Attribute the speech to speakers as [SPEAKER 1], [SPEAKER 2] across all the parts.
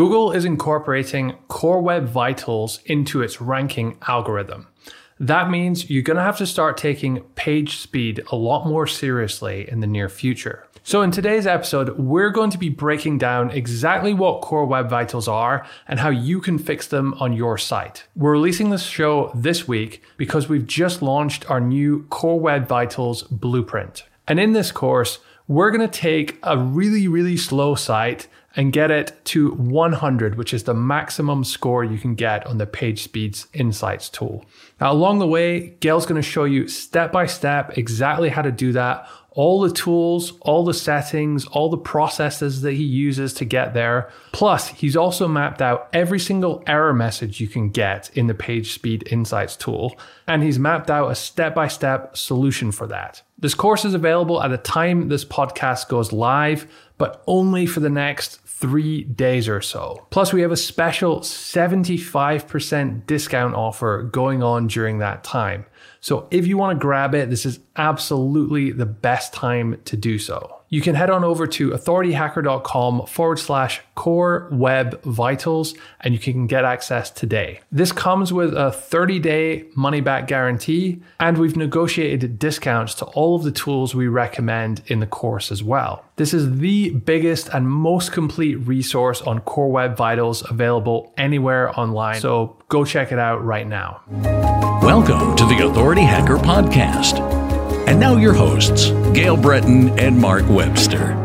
[SPEAKER 1] Google is incorporating Core Web Vitals into its ranking algorithm. That means you're going to have to start taking page speed a lot more seriously in the near future. So, in today's episode, we're going to be breaking down exactly what Core Web Vitals are and how you can fix them on your site. We're releasing this show this week because we've just launched our new Core Web Vitals blueprint. And in this course, we're going to take a really, really slow site and get it to 100, which is the maximum score you can get on the Page Speeds Insights tool. Now, along the way, Gael's going to show you step by step exactly how to do that, all the tools, all the settings, all the processes that he uses to get there. Plus, he's also mapped out every single error message you can get in the Page Speed Insights tool, and he's mapped out a step by step solution for that. This course is available at the time this podcast goes live, but only for the next three days or so. Plus, we have a special 75% discount offer going on during that time. So if you want to grab it, this is absolutely the best time to do so you can head on over to authorityhacker.com forward slash core web vitals and you can get access today. This comes with a 30 day money back guarantee, and we've negotiated discounts to all of the tools we recommend in the course as well. This is the biggest and most complete resource on Core Web Vitals available anywhere online. So go check it out right now.
[SPEAKER 2] Welcome to the Authority Hacker Podcast. And now your hosts, Gael Breton and Mark Webster.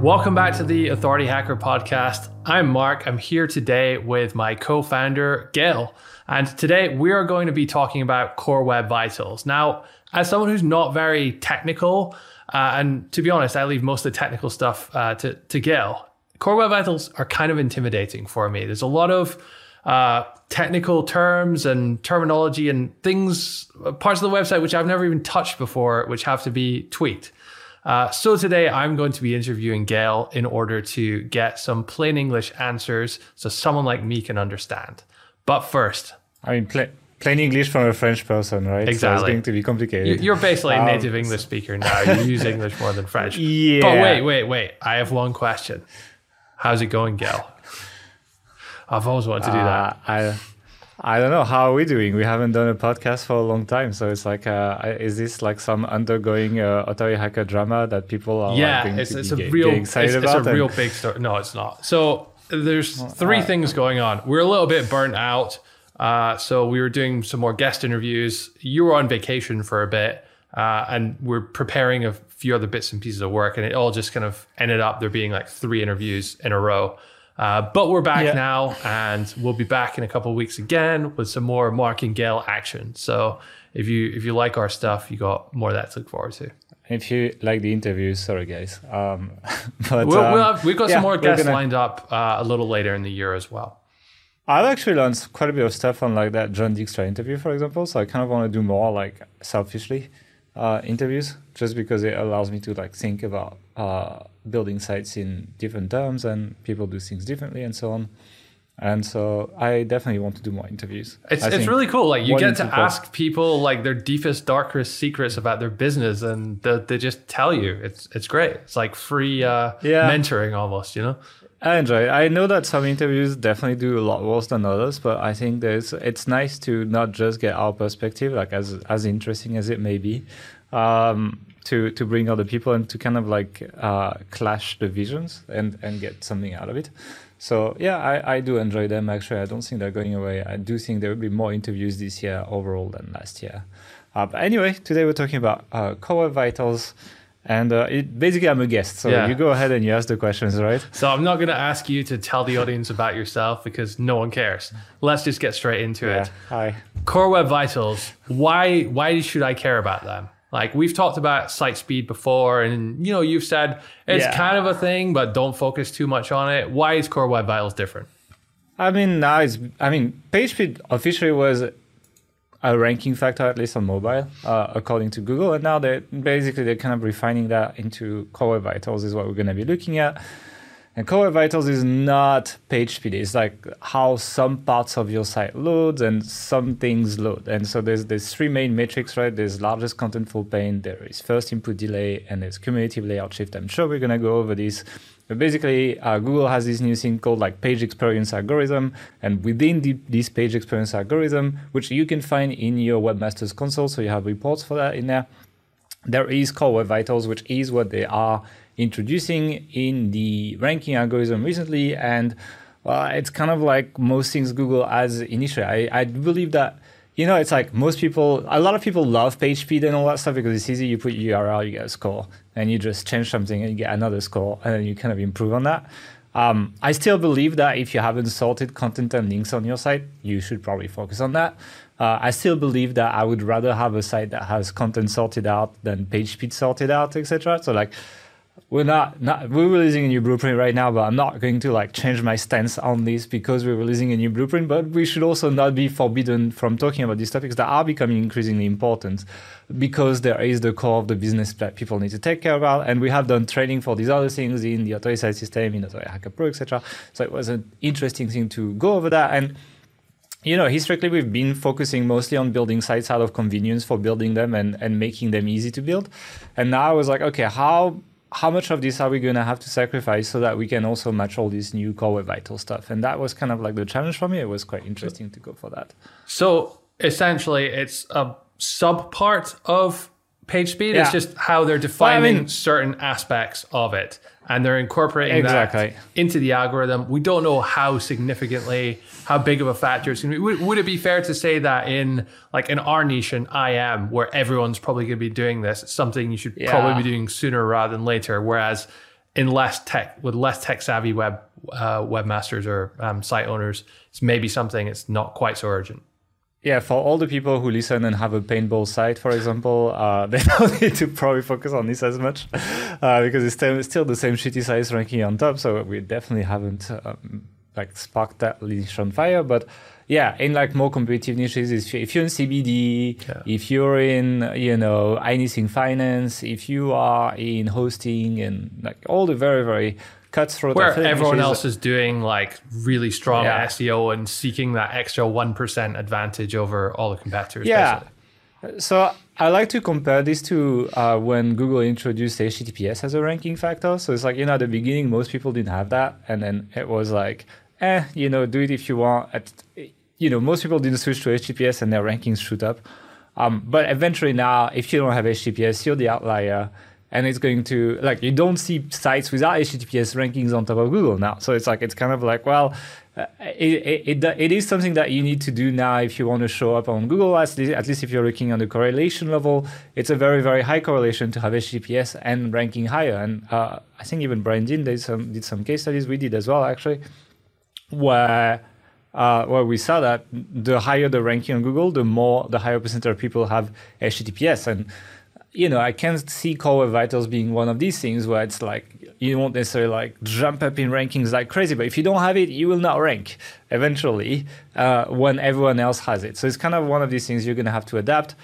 [SPEAKER 1] Welcome back to the Authority Hacker Podcast. I'm Mark. I'm here today with my co founder, Gael. And today we are going to be talking about Core Web Vitals. Now, as someone who's not very technical, uh, and to be honest, I leave most of the technical stuff uh, to, to Gael, Core Web Vitals are kind of intimidating for me. There's a lot of uh, technical terms and terminology and things, parts of the website which I've never even touched before, which have to be tweaked. Uh, so today I'm going to be interviewing Gael in order to get some plain English answers so someone like me can understand. But first,
[SPEAKER 3] I mean, pl- plain English from a French person, right?
[SPEAKER 1] Exactly.
[SPEAKER 3] So it's going to be complicated.
[SPEAKER 1] You're basically a native um, English speaker now. You use English more than French.
[SPEAKER 3] Yeah.
[SPEAKER 1] But wait, wait, wait. I have one question. How's it going, Gael? I've always wanted to do that.
[SPEAKER 3] Uh, I I don't know how are we doing. We haven't done a podcast for a long time, so it's like, uh, is this like some undergoing uh, Authority hacker drama that people are
[SPEAKER 1] yeah,
[SPEAKER 3] like,
[SPEAKER 1] it's, it's a
[SPEAKER 3] get,
[SPEAKER 1] real
[SPEAKER 3] excited
[SPEAKER 1] it's? It's a real big story. No, it's not. So there's three uh, things going on. We're a little bit burnt out. Uh, so we were doing some more guest interviews. You were on vacation for a bit, uh, and we're preparing a few other bits and pieces of work, and it all just kind of ended up there being like three interviews in a row. Uh, but we're back yeah. now, and we'll be back in a couple of weeks again with some more Mark and Gael action. So if you if you like our stuff, you got more of that to look forward to.
[SPEAKER 3] If you like the interviews, sorry guys, um, but
[SPEAKER 1] we'll, um, we'll have, we've got yeah, some more guests gonna... lined up uh, a little later in the year as well.
[SPEAKER 3] I've actually learned quite a bit of stuff on like that Jon Dykstra interview, for example. So I kind of want to do more like selfishly uh, interviews, just because it allows me to like think about uh, building sites in different terms and people do things differently and so on. And so I definitely want to do more interviews.
[SPEAKER 1] It's, it's really cool. Like you get to ask people like their deepest, darkest secrets about their business and they, they just tell you. It's it's great. It's like free uh, yeah. mentoring almost, you know?
[SPEAKER 3] I enjoy it. I know that some interviews definitely do a lot worse than others, but I think there's it's nice to not just get our perspective, like as as interesting as it may be, um, to to bring other people and to kind of like uh, clash the visions and and get something out of it. So yeah, I, I do enjoy them. Actually, I don't think they're going away. I do think there will be more interviews this year overall than last year. Uh, but anyway, today we're talking about uh, Core Web Vitals. And uh, it, basically, I'm a guest, so yeah. you go ahead and you ask the questions, right?
[SPEAKER 1] So I'm not going to ask you to tell the audience about yourself because no one cares. Let's just get straight into
[SPEAKER 3] yeah.
[SPEAKER 1] it.
[SPEAKER 3] Hi.
[SPEAKER 1] Core Web Vitals. Why? Why should I care about them? Like we've talked about site speed before, and you know you've said it's yeah. kind of a thing, but don't focus too much on it. Why is Core Web Vitals different?
[SPEAKER 3] I mean, now it's. I mean, page speed officially was a ranking factor, at least on mobile, uh, according to Google, and now they basically they're kind of refining that into Core Web Vitals is what we're going to be looking at. And Core Vitals is not page speed. It's like how some parts of your site loads and some things load. And so there's there's three main metrics, right? There's largest contentful paint, there is first input delay, and there's cumulative layout shift. I'm sure we're gonna go over this But basically, uh, Google has this new thing called like page experience algorithm, and within the, this page experience algorithm, which you can find in your webmaster's console, so you have reports for that in there. There is Core Web Vitals, which is what they are introducing in the ranking algorithm recently, and well, it's kind of like most things Google has initially. I, I believe that you know, it's like most people, a lot of people love page speed and all that stuff because it's easy. You put URL, you get a score, and you just change something and you get another score, and then you kind of improve on that. Um, I still believe that if you haven't sorted content and links on your site, you should probably focus on that. Uh, I still believe that I would rather have a site that has content sorted out than page speed sorted out, etc. So like we're not, not we're releasing a new blueprint right now, but I'm not going to like change my stance on this because we're releasing a new blueprint. But we should also not be forbidden from talking about these topics that are becoming increasingly important because there is the core of the business that people need to take care about. And we have done training for these other things in the Site system, in Authority Hacker Pro, etc. So it was an interesting thing to go over that. And you know, historically we've been focusing mostly on building sites out of convenience for building them and, and making them easy to build. And now I was like, okay, how how much of this are we going to have to sacrifice so that we can also match all this new core web vital stuff? And that was kind of like the challenge for me. It was quite interesting to go for that.
[SPEAKER 1] So essentially it's a sub part of page speed
[SPEAKER 3] Yeah.
[SPEAKER 1] it's just how they're defining
[SPEAKER 3] Well, I mean-
[SPEAKER 1] certain aspects of it and they're incorporating
[SPEAKER 3] Exactly.
[SPEAKER 1] that into the algorithm we don't know how significantly how big of a factor it's going to be would, would it be fair to say that in like in our niche in im where everyone's probably going to be doing this it's something you should
[SPEAKER 3] Yeah.
[SPEAKER 1] probably be doing sooner rather than later whereas in less tech with less tech savvy web uh, webmasters or um, site owners it's maybe something it's not quite so urgent
[SPEAKER 3] yeah for all the people who listen and have a paintball site for example uh, they don't need to probably focus on this as much uh, because it's still, still the same shitty size ranking on top so we definitely haven't um, like sparked that leash on fire but yeah in like more competitive niches if you're in cbd
[SPEAKER 1] Yeah.
[SPEAKER 3] if you're in you know anything finance if you are in hosting and like all the very very cutthroat
[SPEAKER 1] where
[SPEAKER 3] affiliate
[SPEAKER 1] everyone else is doing like really strong
[SPEAKER 3] Yeah.
[SPEAKER 1] SEO and seeking that extra 1% advantage over all the competitors.
[SPEAKER 3] Yeah.
[SPEAKER 1] basically.
[SPEAKER 3] So I like to compare this to uh, when Google introduced HTTPS as a ranking factor. So it's like, you know, at the beginning, most people didn't have that. And then it was like, eh, you know, do it if you want. At, you know, most people didn't switch to HTTPS and their rankings shoot up. Um, but eventually now, if you don't have HTTPS, you're the outlier. And it's going to, like, you don't see sites without HTTPS rankings on top of Google now. So it's like, it's kind of like, well, uh, it, it, it, it is something that you need to do now if you want to show up on Google, at least, at least if you're looking on the correlation level. It's a very, very high correlation to have HTTPS and ranking higher. And uh, I think even Brian did some, did some case studies. We did as well, actually, where uh, where we saw that the higher the ranking on Google, the more the higher percentage of people have HTTPS. And you know, I can see Core Web Vitals being one of these things where it's like you won't necessarily like jump up in rankings like crazy, but if you don't have it, you will not rank eventually uh, when everyone else has it. So it's kind of one of these things you're going to have to adapt.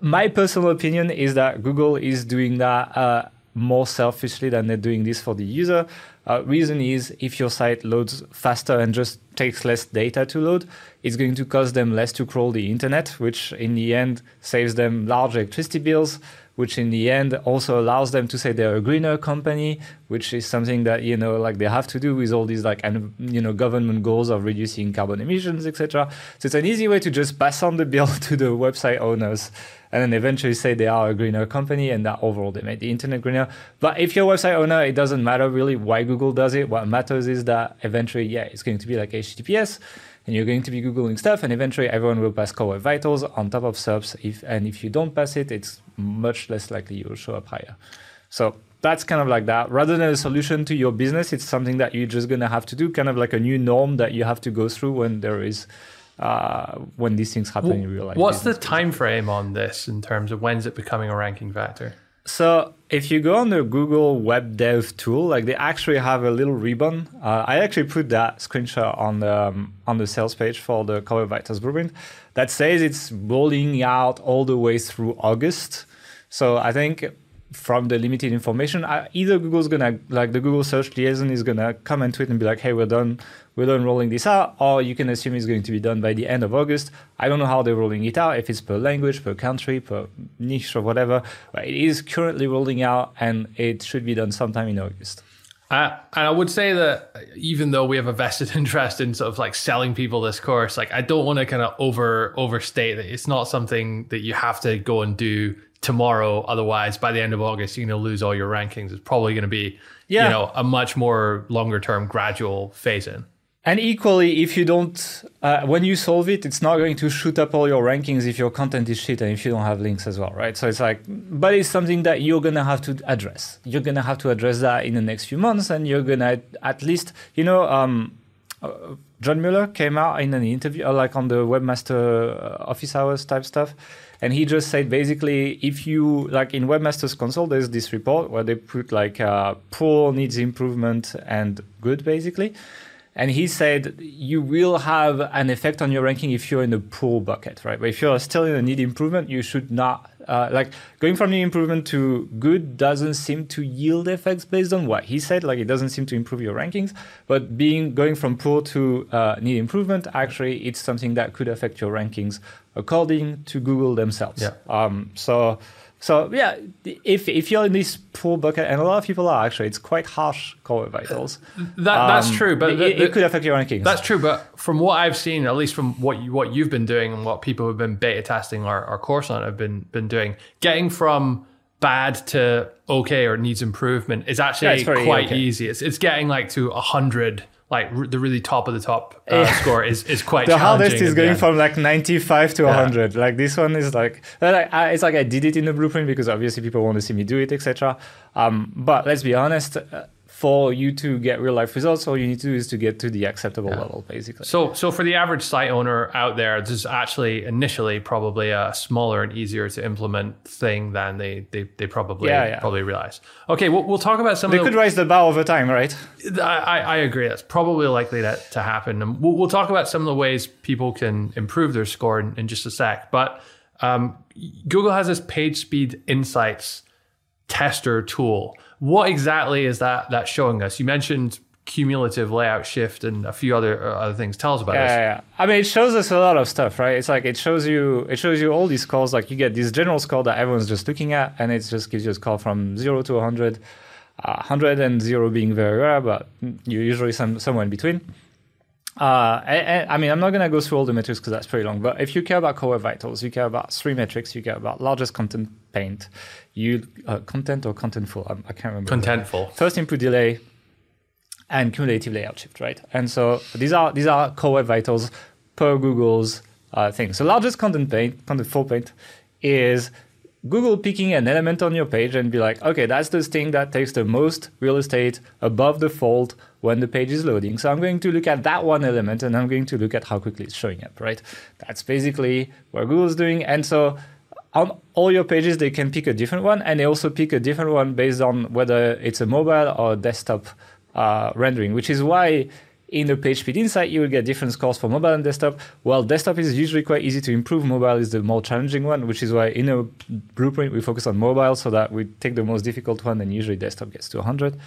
[SPEAKER 3] My personal opinion is that Google is doing that uh, more selfishly than they're doing this for the user. Uh, reason is if your site loads faster and just takes less data to load, it's going to cost them less to crawl the internet, which in the end saves them large electricity bills, which in the end also allows them to say they're a greener company, which is something that you know like they have to do with all these like and you know government goals of reducing carbon emissions, etc. So it's an easy way to just pass on the bill to the website owners and then eventually say they are a greener company and that overall they made the internet greener. But if you're a website owner, it doesn't matter really why Google does it. What matters is that eventually, yeah, it's going to be like HTTPS and you're going to be Googling stuff and eventually everyone will pass Core Web Vitals on top of subs. If, and if you don't pass it, it's much less likely you'll show up higher. So that's kind of like that. Rather than a solution to your business, it's something that you're just going to have to do, kind of like a new norm that you have to go through when there is uh, when these things happen in real life.
[SPEAKER 1] What's
[SPEAKER 3] business.
[SPEAKER 1] the time frame on this in terms of when's it becoming a ranking factor?
[SPEAKER 3] So if you go on the Google Web Dev tool, like they actually have a little ribbon. Uh, I actually put that screenshot on the um, on the sales page for the Core Web Vitals blueprint that says it's rolling out all the way through August. So I think from the limited information, either Google's gonna like the Google Search Liaison is gonna come and tweet and be like, "Hey, we're done, we're done rolling this out," or you can assume it's going to be done by the end of August. I don't know how they're rolling it out, if it's per language, per country, per niche, or whatever. But it is currently rolling out, and it should be done sometime in August.
[SPEAKER 1] Uh, and I would say that even though we have a vested interest in sort of like selling people this course, like I don't want to kind of over overstate that it's not something that you have to go and do tomorrow. Otherwise, by the end of August, you're going to lose all your rankings. It's probably going to be,
[SPEAKER 3] Yeah.
[SPEAKER 1] you know, a much more longer term gradual phase in.
[SPEAKER 3] And equally, if you don't, uh, when you solve it, it's not going to shoot up all your rankings if your content is shit and if you don't have links as well, right? So it's like, but it's something that you're gonna have to address. You're gonna have to address that in the next few months, and you're gonna at least, you know, um, uh, John Mueller came out in an interview, uh, like on the webmaster uh, office hours type stuff, and he just said basically, if you like in Webmasters Console, there's this report where they put like uh, poor needs improvement and good basically. And he said you will have an effect on your ranking if you're in the poor bucket, right? But if you're still in a need improvement, you should not uh, like going from need improvement to good doesn't seem to yield effects based on what he said. Like it doesn't seem to improve your rankings, but being going from poor to uh, need improvement, actually, it's something that could affect your rankings according to Google themselves.
[SPEAKER 1] Yeah.
[SPEAKER 3] Um, so. So yeah, if if you're in this poor bucket, and a lot of people are actually, it's quite harsh core vitals.
[SPEAKER 1] That that's
[SPEAKER 3] Um,
[SPEAKER 1] true, but
[SPEAKER 3] it, it could affect your rankings.
[SPEAKER 1] That's true, but from what I've seen, at least from what you, what you've been doing and what people who've been beta testing our, our course on have been been doing, getting from bad to okay or needs improvement is actually
[SPEAKER 3] very
[SPEAKER 1] quite
[SPEAKER 3] okay.
[SPEAKER 1] easy. It's it's getting like to a hundred, like r- the really top of the top uh, score is is quite
[SPEAKER 3] the hardest is going
[SPEAKER 1] end.
[SPEAKER 3] from like 95 to 100 like this one is like like, I- it's like i did it in the blueprint because obviously people want to see me do it etc um, but let's be honest uh, for you to get real life results all you need to do is to get to the acceptable level basically
[SPEAKER 1] So, so for the average site owner out there, this is actually initially probably a smaller and easier to implement thing than they they, they probably
[SPEAKER 3] Yeah, yeah.
[SPEAKER 1] probably realize. Okay, we'll, we'll talk about some
[SPEAKER 3] they
[SPEAKER 1] of the
[SPEAKER 3] could raise the bar over time right
[SPEAKER 1] I, I agree. That's probably likely to, to happen. And we'll, we'll talk about some of the ways people can improve their score in, in just a sec. But um, Google has this page speed insights tester tool. What exactly is that that showing us? You mentioned cumulative layout shift and a few other uh, other things. Tell us about
[SPEAKER 3] yeah,
[SPEAKER 1] this.
[SPEAKER 3] yeah, yeah. I mean, it shows us a lot of stuff, right? It's like it shows you, it shows you all these scores. Like you get this general score that everyone's just looking at, and it just gives you a score from zero to 100, uh, 100 and zero being very rare, but you're usually some somewhere in between. Uh, and, I mean, I'm not going to go through all the metrics because that's pretty long. But if you care about core vitals, you care about three metrics. You care about largest content paint, you uh, content or contentful. I, I can't remember.
[SPEAKER 1] Contentful.
[SPEAKER 3] First input delay, and cumulative layout shift, right? And so these are these are core web vitals per Google's uh, thing. So largest content paint, contentful paint, is Google picking an element on your page and be like, okay, that's the thing that takes the most real estate above the fold when the page is loading. So I'm going to look at that one element and I'm going to look at how quickly it's showing up, right? That's basically what Google's doing. And so on all your pages, they can pick a different one, and they also pick a different one based on whether it's a mobile or desktop uh, rendering, which is why in the page speed insight you will get different scores for mobile and desktop. Well, desktop is usually quite easy to improve. Mobile is the more challenging one, which is why in a blueprint we focus on mobile so that we take the most difficult one, and usually desktop gets to 100.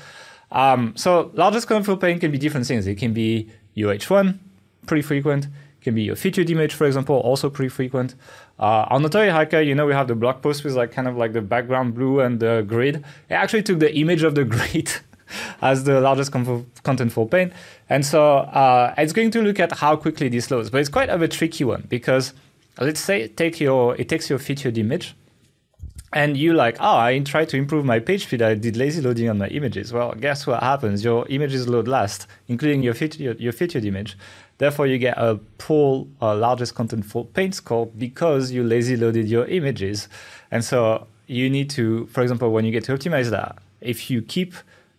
[SPEAKER 3] Um, so largest contentful paint can be different things. It can be UH1, pretty frequent. It can be your featured image, for example, also pretty frequent. Uh, on Authority Hacker, you know, we have the blog post with like kind of like the background blue and the grid. It actually took the image of the grid as the largest com- contentful paint. And so uh, it's going to look at how quickly this loads. But it's quite of a tricky one because let's say take your it takes your featured image and you like, oh, I tried to improve my page speed. I did lazy loading on my images. Well, guess what happens? Your images load last, including your featured, your, featured image. Therefore, you get a poor uh, largest contentful paint score because you lazy loaded your images. And so you need to, for example, when you get to optimize that, if you keep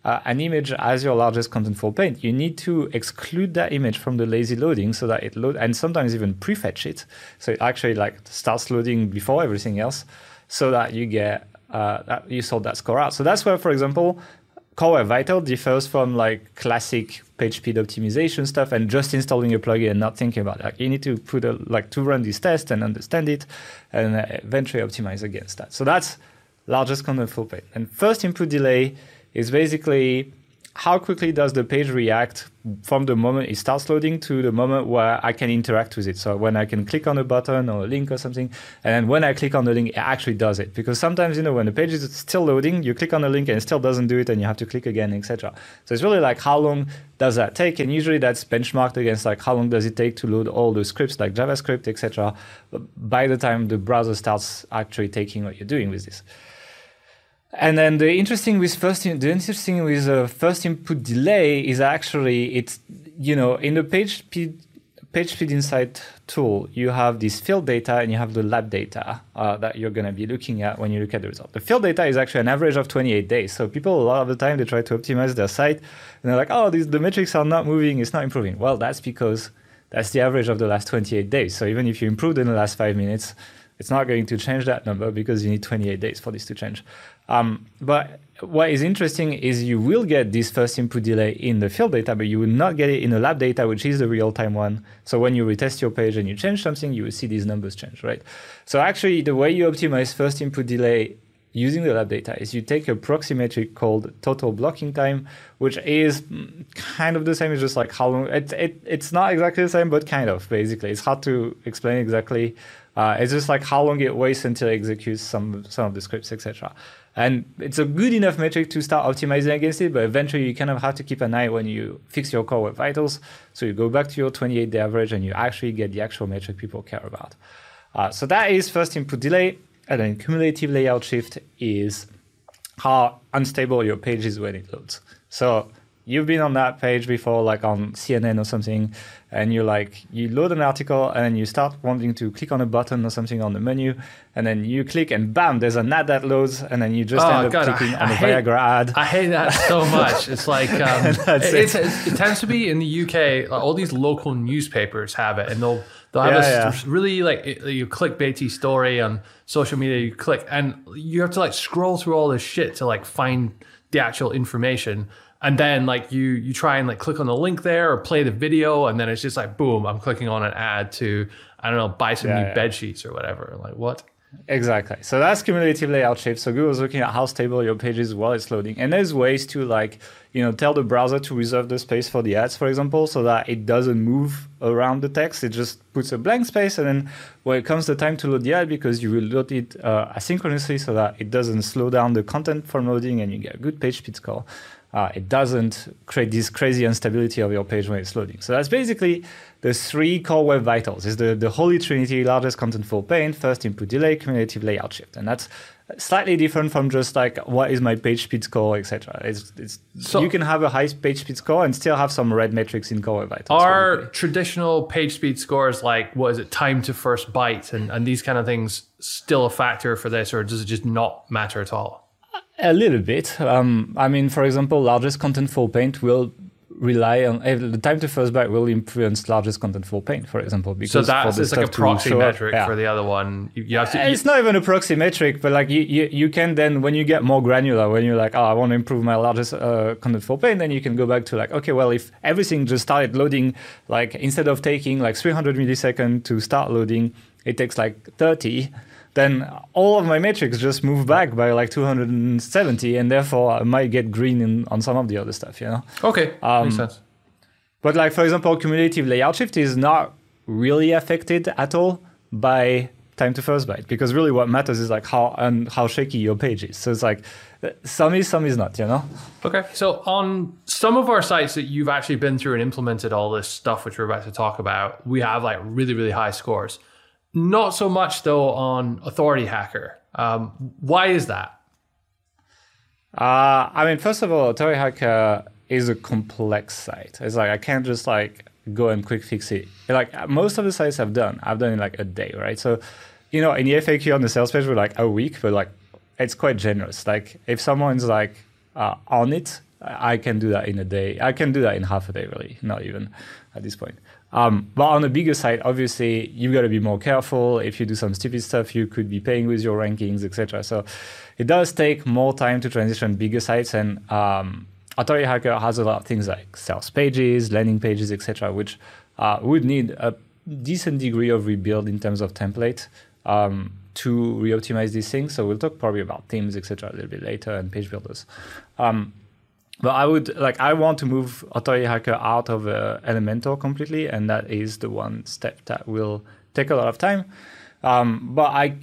[SPEAKER 3] uh, an image as your largest contentful paint, you need to exclude that image from the lazy loading so that it load and sometimes even prefetch it. So it actually like starts loading before everything else so that you get uh, that you sort that score out. So that's where, for example, Core Vital differs from like classic page speed optimization stuff and just installing a plugin and not thinking about it. Like you need to put a like to run this test and understand it and eventually optimize against that. So that's largest contentful paint. And first input delay is basically how quickly does the page react from the moment it starts loading to the moment where I can interact with it. So when I can click on a button or a link or something, and when I click on the link, it actually does it. Because sometimes, you know, when the page is still loading, you click on the link and it still doesn't do it, and you have to click again, etc. So it's really like how long does that take? And usually that's benchmarked against like how long does it take to load all the scripts like JavaScript, etc. By the time the browser starts actually taking what you're doing with this. And then the interesting with first, in, the interesting with uh, first input delay is actually it's you know in the page speed page speed insight tool you have this field data and you have the lab data uh, that you're going to be looking at when you look at the result. The field data is actually an average of 28 days. So people a lot of the time they try to optimize their site and they're like, oh, these, the metrics are not moving, it's not improving. Well, that's because that's the average of the last 28 days. So even if you improved in the last five minutes, it's not going to change that number because you need 28 days for this to change. Um, but what is interesting is you will get this first input delay in the field data, but you will not get it in the lab data, which is the real time one. So when you retest your page and you change something, you will see these numbers change, right? So actually, the way you optimize first input delay using the lab data is you take a proxy metric called total blocking time, which is kind of the same. It's just like how long. It, it, it's not exactly the same, but kind of basically. It's hard to explain exactly. Uh, it's just like how long it waits until it executes some some of the scripts, etc. And it's a good enough metric to start optimizing against it, but eventually you kind of have to keep an eye when you fix your core web vitals. So you go back to your 28 day average and you actually get the actual metric people care about. Uh, so that is first input delay. And then cumulative layout shift is how unstable your page is when it loads. So you've been on that page before, like on CNN or something, and you like you load an article and you start wanting to click on a button or something on the menu, and then you click and bam, there's an ad that loads, and then you just
[SPEAKER 1] Oh,
[SPEAKER 3] end up
[SPEAKER 1] God,
[SPEAKER 3] clicking
[SPEAKER 1] I-
[SPEAKER 3] on
[SPEAKER 1] I
[SPEAKER 3] a
[SPEAKER 1] hate-
[SPEAKER 3] Viagra ad.
[SPEAKER 1] I hate that so much. It's like um, it, it's,
[SPEAKER 3] it.
[SPEAKER 1] it tends to be in the UK. Like, all these local newspapers have it, and they'll they'll have
[SPEAKER 3] Yeah,
[SPEAKER 1] a s- really like it- you clickbaity story on social media. You click, and you have to like scroll through all this shit to like find the actual information. And then like you you try and like click on the link there or play the video, and then it's just like boom, I'm clicking on an ad to I don't know buy some
[SPEAKER 3] Yeah,
[SPEAKER 1] new
[SPEAKER 3] yeah.
[SPEAKER 1] bed sheets or whatever. Like what?
[SPEAKER 3] Exactly. So that's cumulative layout shift. So Google's looking at how stable your page is while it's loading. And there's ways to like, you know, tell the browser to reserve the space for the ads, for example, so that it doesn't move around the text. It just puts a blank space. And then when it comes the time to load the ad, because you will load it uh, asynchronously so that it doesn't slow down the content from loading and you get a good page speed score. Uh, it doesn't create this crazy instability of your page when it's loading. So that's basically the three core web vitals. Is the, the holy trinity, largest contentful paint, first input delay, cumulative layout shift. And that's slightly different from just like what is my page speed score, etc. It's, it's
[SPEAKER 1] So-
[SPEAKER 3] you can have a high page speed score and still have some red metrics in core web vitals.
[SPEAKER 1] Are
[SPEAKER 3] basically.
[SPEAKER 1] traditional page speed scores like what is it, time to first byte and, and these kind of things still a factor for this, or does it just not matter at all?
[SPEAKER 3] A little bit. Um, I mean, for example, largest contentful paint will rely on eh, the time to first byte will influence largest contentful paint, for example. Because
[SPEAKER 1] So that's it's like a proxy metric
[SPEAKER 3] yeah.
[SPEAKER 1] for the other one. You, you have to.
[SPEAKER 3] It's not even a proxy metric, but like you, you, you can then when you get more granular, when you're like, oh, I want to improve my largest uh, contentful paint, then you can go back to like, okay, well, if everything just started loading, like instead of taking like 300 milliseconds to start loading, it takes like 30. Then all of my metrics just move back by like 270, and therefore I might get green in, on some of the other stuff, you know.
[SPEAKER 1] okay,
[SPEAKER 3] Um,
[SPEAKER 1] makes sense.
[SPEAKER 3] But like for example, cumulative layout shift is not really affected at all by time to first byte because really what matters is like how and how shaky your page is. So it's like uh, some is, some is not. You know.
[SPEAKER 1] Okay, so on some of our sites that you've actually been through and implemented all this stuff, which we're about to talk about, we have like really, really high scores. Not so much though on Authority Hacker. Um, why is that?
[SPEAKER 3] Uh, I mean, first of all, Authority Hacker is a complex site. It's like I can't just like go and quick fix it. Like most of the sites I've done, I've done in like a day, right? So, you know, in the FAQ on the sales page, we're like a week, but like it's quite generous. Like if someone's like uh, on it, I can do that in a day. I can do that in half a day, really, not even at this point. Um, but on the bigger side, obviously, you've got to be more careful. If you do some stupid stuff, you could be paying with your rankings, etc. So it does take more time to transition bigger sites. And um, Authority Hacker has a lot of things like sales pages, landing pages, etc., which uh, would need a decent degree of rebuild in terms of template um, to re-optimize these things. So we'll talk probably about themes, etc., a little bit later and page builders. Um, but I would like I want to move Authority Hacker out of uh, Elementor completely, and that is the one step that will take a lot of time. Um, but I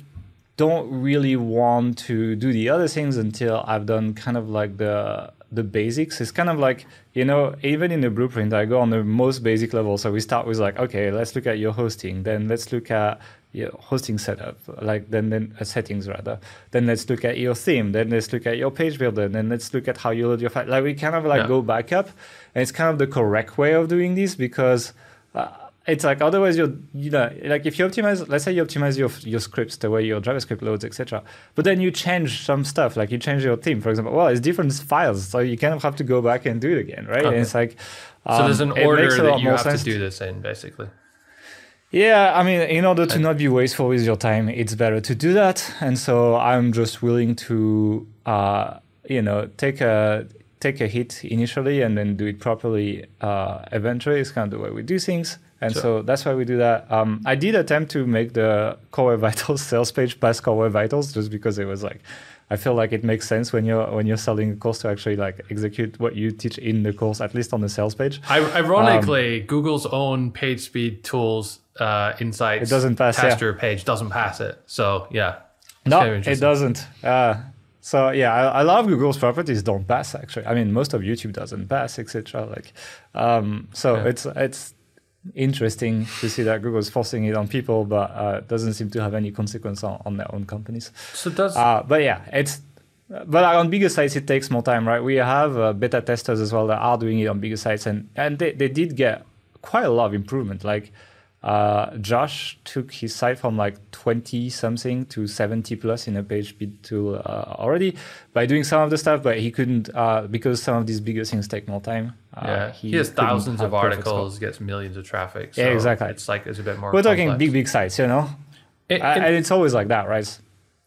[SPEAKER 3] don't really want to do the other things until I've done kind of like the the basics. It's kind of like you know, even in the blueprint, I go on the most basic level. So we start with like, okay, let's look at your hosting. Then let's look at your hosting setup, like then then uh, settings rather. Then let's look at your theme. Then let's look at your page builder. Then let's look at how you load your file. Like we kind of like
[SPEAKER 1] Yeah.
[SPEAKER 3] go back up, and it's kind of the correct way of doing this because. Uh, it's like otherwise you're you know like if you optimize let's say you optimize your your scripts the way your javascript loads etc but then you change some stuff like you change your theme for example well it's different files so you kind of have to go back and do it again right and it's like
[SPEAKER 1] So there's an
[SPEAKER 3] um,
[SPEAKER 1] order that you have to do this in, basically.
[SPEAKER 3] Yeah, I mean, in order to not be wasteful with your time, it's better to do that. And so I'm just willing to, uh, you know, take a take a hit initially and then do it properly uh, eventually. It's kind of the way we do things. And
[SPEAKER 1] Sure.
[SPEAKER 3] so that's why we do that. Um, I did attempt to make the Core Web Vitals sales page past Core Web Vitals just because it was like, I feel like it makes sense when you're when you're selling a course to actually like execute what you teach in the course, at least on the sales page.
[SPEAKER 1] I, ironically,
[SPEAKER 3] Um,
[SPEAKER 1] Google's own page speed tools uh, insights
[SPEAKER 3] It doesn't pass, yeah.
[SPEAKER 1] tester page doesn't pass it. So yeah,
[SPEAKER 3] No, it doesn't. Uh, so yeah, I, I love Google's properties don't pass. Actually, I mean most of YouTube doesn't pass, etc. Like, um, so
[SPEAKER 1] Yeah.
[SPEAKER 3] it's it's interesting to see that Google's forcing it on people, but uh, doesn't seem to have any consequence on, on their own companies.
[SPEAKER 1] So does
[SPEAKER 3] Uh, but yeah, it's. But on bigger sites, it takes more time, right? We have uh, beta testers as well that are doing it on bigger sites, and and they, they did get quite a lot of improvement. Like uh, Josh took his site from like 20 something to 70 plus in a page speed tool uh, already by doing some of the stuff, but he couldn't uh, because some of these bigger things take more time. Uh,
[SPEAKER 1] yeah, he, has thousands of articles, gets millions of traffic. So
[SPEAKER 3] Yeah, exactly.
[SPEAKER 1] It's like it's a bit more.
[SPEAKER 3] We're talking
[SPEAKER 1] complex.
[SPEAKER 3] big, big sites, you know,
[SPEAKER 1] In,
[SPEAKER 3] Uh,
[SPEAKER 1] in-
[SPEAKER 3] and it's always like that, right?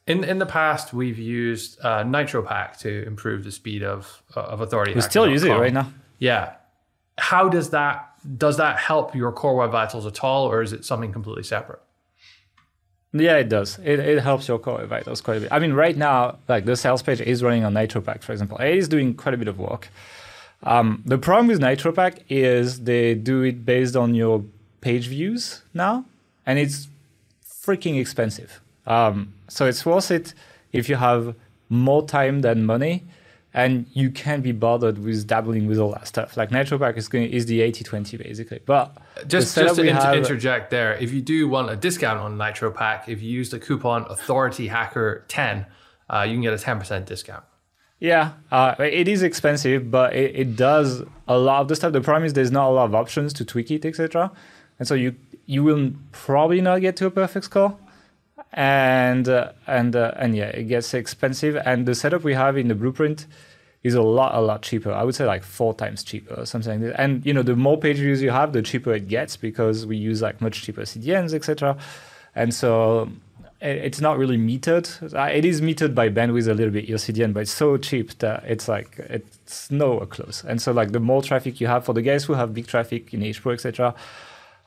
[SPEAKER 1] in, in the past, we've used uh, NitroPack to improve the speed of uh, of Authority.
[SPEAKER 3] We still use it right now.
[SPEAKER 1] Yeah. How does that does that help your Core Web Vitals at all, or is it something completely separate?
[SPEAKER 3] Yeah, it does. It, it helps your core web vitals quite a bit. I mean, right now, like the sales page is running on NitroPack, for example. It is doing quite a bit of work. Um, the problem with NitroPack is they do it based on your page views now, and it's freaking expensive. Um, so it's worth it if you have more time than money, and you can't be bothered with dabbling with all that stuff. Like NitroPack is going is the 80-20 basically, but
[SPEAKER 1] Just, just to inter-
[SPEAKER 3] have-
[SPEAKER 1] interject there, if you do want a discount on NitroPack, if you use the coupon Authority Hacker 10, uh, you can get a 10% discount.
[SPEAKER 3] Yeah, uh, it is expensive, but it, it does a lot of the stuff. The problem is there's not a lot of options to tweak it, etc. And so you you will probably not get to a perfect score, and uh, and uh, and yeah, it gets expensive. And the setup we have in the blueprint is a lot a lot cheaper. I would say like four times cheaper or something like that. And you know, the more page views you have, the cheaper it gets because we use like much cheaper CDNs, etc. And so it's not really metered. Uh, It is metered by bandwidth a little bit, your CDN, but it's so cheap that it's like it's nowhere close. And so like the more traffic you have for the guys who have big traffic in HPro, etc.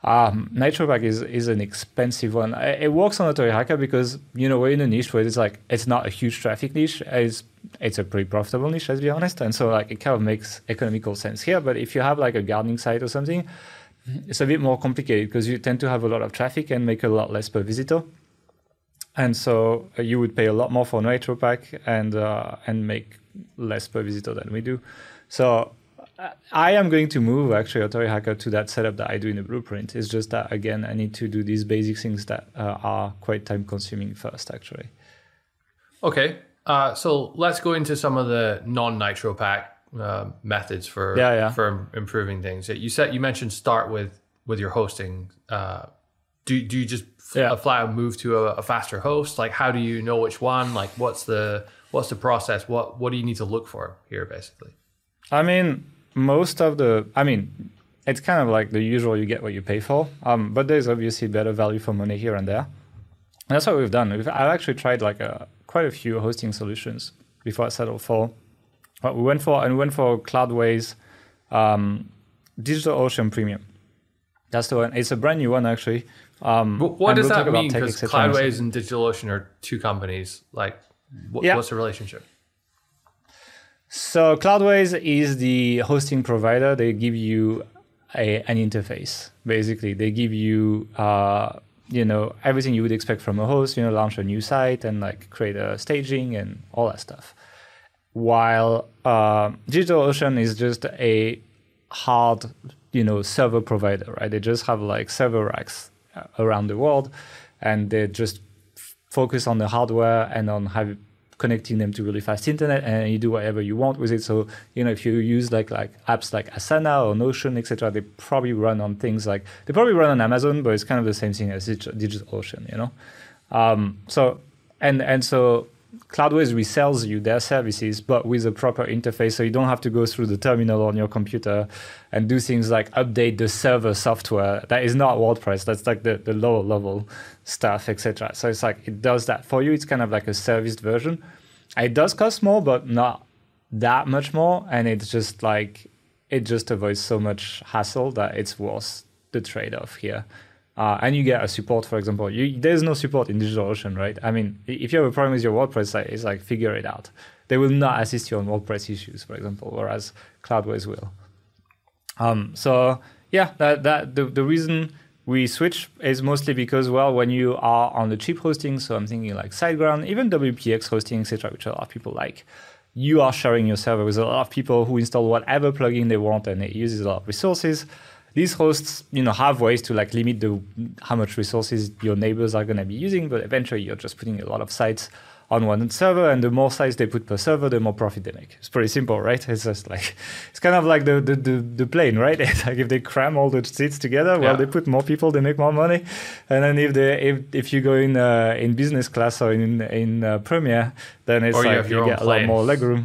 [SPEAKER 3] Um, NitroPack is is an expensive one. It works on Authority Hacker because you know we're in a niche where it's like it's not a huge traffic niche. It's it's a pretty profitable niche, let's be honest. And so like it kind of makes economical sense here. But if you have like a gardening site or something, it's a bit more complicated because you tend to have a lot of traffic and make a lot less per visitor. And so uh, you would pay a lot more for NitroPack and uh, and make less per visitor than we do. So I am going to move actually Authority Hacker to that setup that I do in the blueprint. It's just that again I need to do these basic things that uh, are quite time consuming first actually.
[SPEAKER 1] Okay, uh, so let's go into some of the non-nitro pack uh, methods for
[SPEAKER 3] Yeah, yeah.
[SPEAKER 1] for improving things. You said you mentioned start with with your hosting. Uh, do do you just
[SPEAKER 3] Yeah.
[SPEAKER 1] flat move to a, a faster host? Like, how do you know which one? Like, what's the what's the process? What what do you need to look for here, basically?
[SPEAKER 3] I mean, most of the, I mean, it's kind of like the usual you get what you pay for, um, but there's obviously better value for money here and there. And that's what we've done. We've, I've actually tried like a, quite a few hosting solutions before I settled for what we went for, and we went for Cloudways um, DigitalOcean Premium. That's the one. It's a brand new one actually. Um,
[SPEAKER 1] What, what does
[SPEAKER 3] we'll
[SPEAKER 1] that mean? Because
[SPEAKER 3] etc. in a
[SPEAKER 1] Cloudways and DigitalOcean are two companies. Like, wh-
[SPEAKER 3] Yeah.
[SPEAKER 1] what's the relationship?
[SPEAKER 3] So Cloudways is the hosting provider. They give you a, an interface. Basically, they give you uh, you know everything you would expect from a host. You know, launch a new site and like create a staging and all that stuff. While uh, DigitalOcean is just a hard you know server provider, right? They just have like server racks uh, around the world, and they just f- focus on the hardware and on have connecting them to really fast internet and you do whatever you want with it. So you know if you use like like apps like asana or notion etc they probably run on things like they probably run on amazon but it's kind of the same thing as digitalocean you know? Um, so and and so Cloudways resells you their services, but with a proper interface, so you don't have to go through the terminal on your computer and do things like update the server software. That is not WordPress. That's like the, the lower level stuff, etc. So it's like it does that for you. It's kind of like a serviced version. It does cost more, but not that much more, and it's just like it just avoids so much hassle that it's worth the trade-off here uh, and you get a support, for example. You, there's no support in DigitalOcean, right? I mean, if you have a problem with your WordPress site, it's like figure it out. They will not assist you on WordPress issues, for example, whereas Cloudways will. Um, so yeah, that that the, the reason we switch is mostly because well, when you are on the cheap hosting, so I'm thinking like SiteGround, even WPX hosting, etc., which a lot of people like, you are sharing your server with a lot of people who install whatever plugin they want, and it uses a lot of resources these hosts, you know, have ways to like limit the how much resources your neighbors are going to be using, but eventually you're just putting a lot of sites on one server, and the more sites they put per server, the more profit they make. It's pretty simple, right? It's just like it's kind of like the the, the, the plane, right? It's like if they cram all the seats together, well, yeah. they put more people, they make more money, and then if they if, if you go in uh, in business class or in in uh, Premier, then it's or like you, you get a lot more legroom.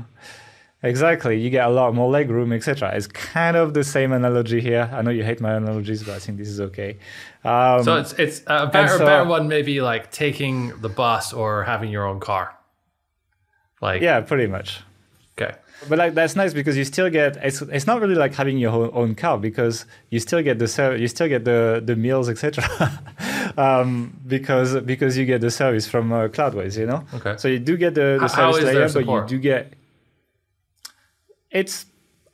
[SPEAKER 3] Exactly, you get a lot more leg room, etc. It's kind of the same analogy here. I know you hate my analogies, but I think this is okay.
[SPEAKER 1] Um, so it's it's a better, so, better one, maybe like taking the bus or having your own car.
[SPEAKER 3] Like yeah, pretty much.
[SPEAKER 1] Okay,
[SPEAKER 3] but like that's nice because you still get it's it's not really like having your own, own car because you still get the ser- you still get the the meals etc. um, because because you get the service from uh, Cloudways, you know.
[SPEAKER 1] Okay.
[SPEAKER 3] So you do get the, the service layer, but you do get it's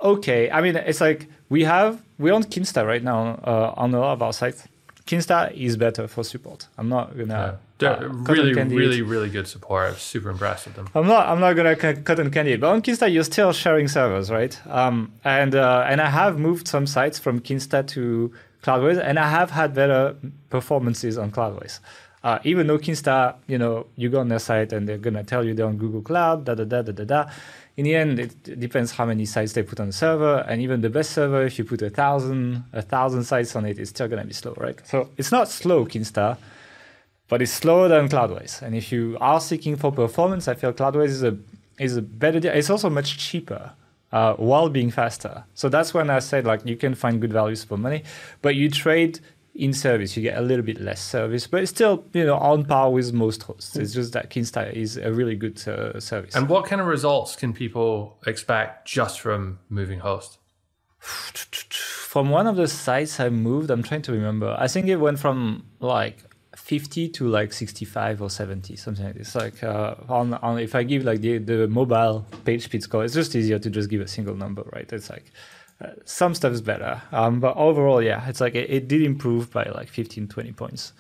[SPEAKER 3] okay. I mean, it's like we have we own Kinsta right now uh, on a lot of our sites. Kinsta is better for support. I'm not gonna.
[SPEAKER 1] Yeah. Uh, really, really, really good support. I'm super impressed with them.
[SPEAKER 3] I'm not. I'm not gonna cut and candy it. But on Kinsta, you're still sharing servers, right? Um, and uh, and I have moved some sites from Kinsta to Cloudways, and I have had better performances on Cloudways. Uh, even though Kinsta, you know, you go on their site and they're gonna tell you they're on Google Cloud, da da da da da da in the end, it depends how many sites they put on the server. And even the best server, if you put a thousand, a thousand sites on it, it's still going to be slow, right? So it's not slow, Kinsta, but it's slower than Cloudways. And if you are seeking for performance, I feel Cloudways is a is a better deal. It's also much cheaper. Uh, while being faster. So that's when I said like you can find good values for money, but you trade in service, you get a little bit less service, but it's still you know on par with most hosts. It's just that Kinsta is a really good uh, service.
[SPEAKER 1] And what kind of results can people expect just from moving host?
[SPEAKER 3] From one of the sites I moved, I'm trying to remember. I think it went from like 50 to like 65 or 70, something like this. Like uh, on, on if I give like the, the mobile page speed score, it's just easier to just give a single number, right? It's like some stuff is better. Um, but overall, yeah, it's like it, it, did improve by like 15, 20 points.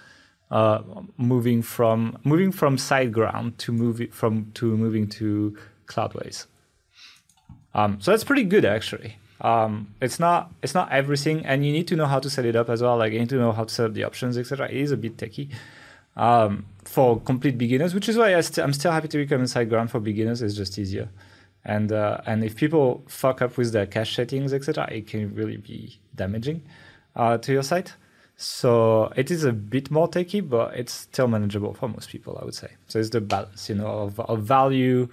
[SPEAKER 3] Uh, moving from moving from SiteGround to move from to moving to Cloudways. Um, so that's pretty good actually. Um, it's not it's not everything, and you need to know how to set it up as well. Like you need to know how to set up the options, etc. It is a bit techy um, for complete beginners, which is why I st- I'm still happy to recommend SiteGround for beginners. It's just easier and uh, and if people fuck up with their cache settings etc it can really be damaging uh, to your site. So it is a bit more techy but it's still manageable for most people i would say. So it's the balance you know of, of value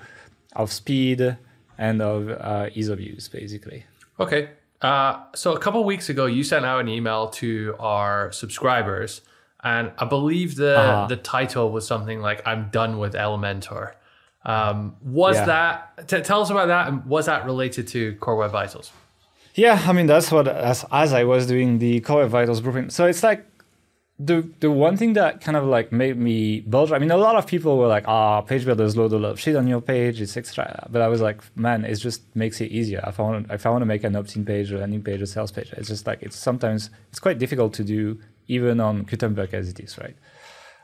[SPEAKER 3] of speed and of uh, ease of use basically.
[SPEAKER 1] Okay. Uh, so a couple weeks ago you sent out an email to our subscribers and i believe the uh-huh. the title was something like i'm done with elementor um, was yeah. that t- tell us about that? And was that related to Core Web Vitals?
[SPEAKER 3] Yeah, I mean that's what as as I was doing the Core Web Vitals blueprint. So it's like the the one thing that kind of like made me bulge. I mean, a lot of people were like, "Ah, oh, page builders load a lot of shit on your page. It's extra." But I was like, "Man, it just makes it easier." If I want, if I want to make an opt-in page, or a landing page, or sales page, it's just like it's sometimes it's quite difficult to do, even on Gutenberg as it is, right?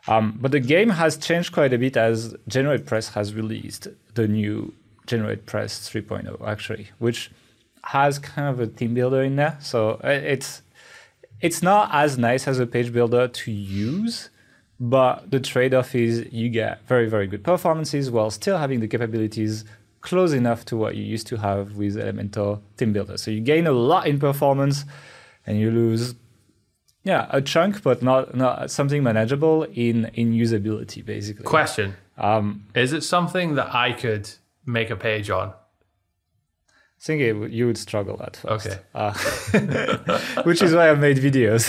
[SPEAKER 3] Um, but the game has changed quite a bit as GeneratePress has released the new GeneratePress 3.0, actually, which has kind of a theme builder in there. So uh, it's it's not as nice as a page builder to use, but the trade-off is you get very, very good performances while still having the capabilities close enough to what you used to have with Elementor Theme Builder. So you gain a lot in performance and you lose yeah, a chunk, but not not something manageable in in usability, basically.
[SPEAKER 1] Question: um, Is it something that I could make a page on?
[SPEAKER 3] I think it, you would struggle at first.
[SPEAKER 1] Okay. Uh,
[SPEAKER 3] which is why I made videos.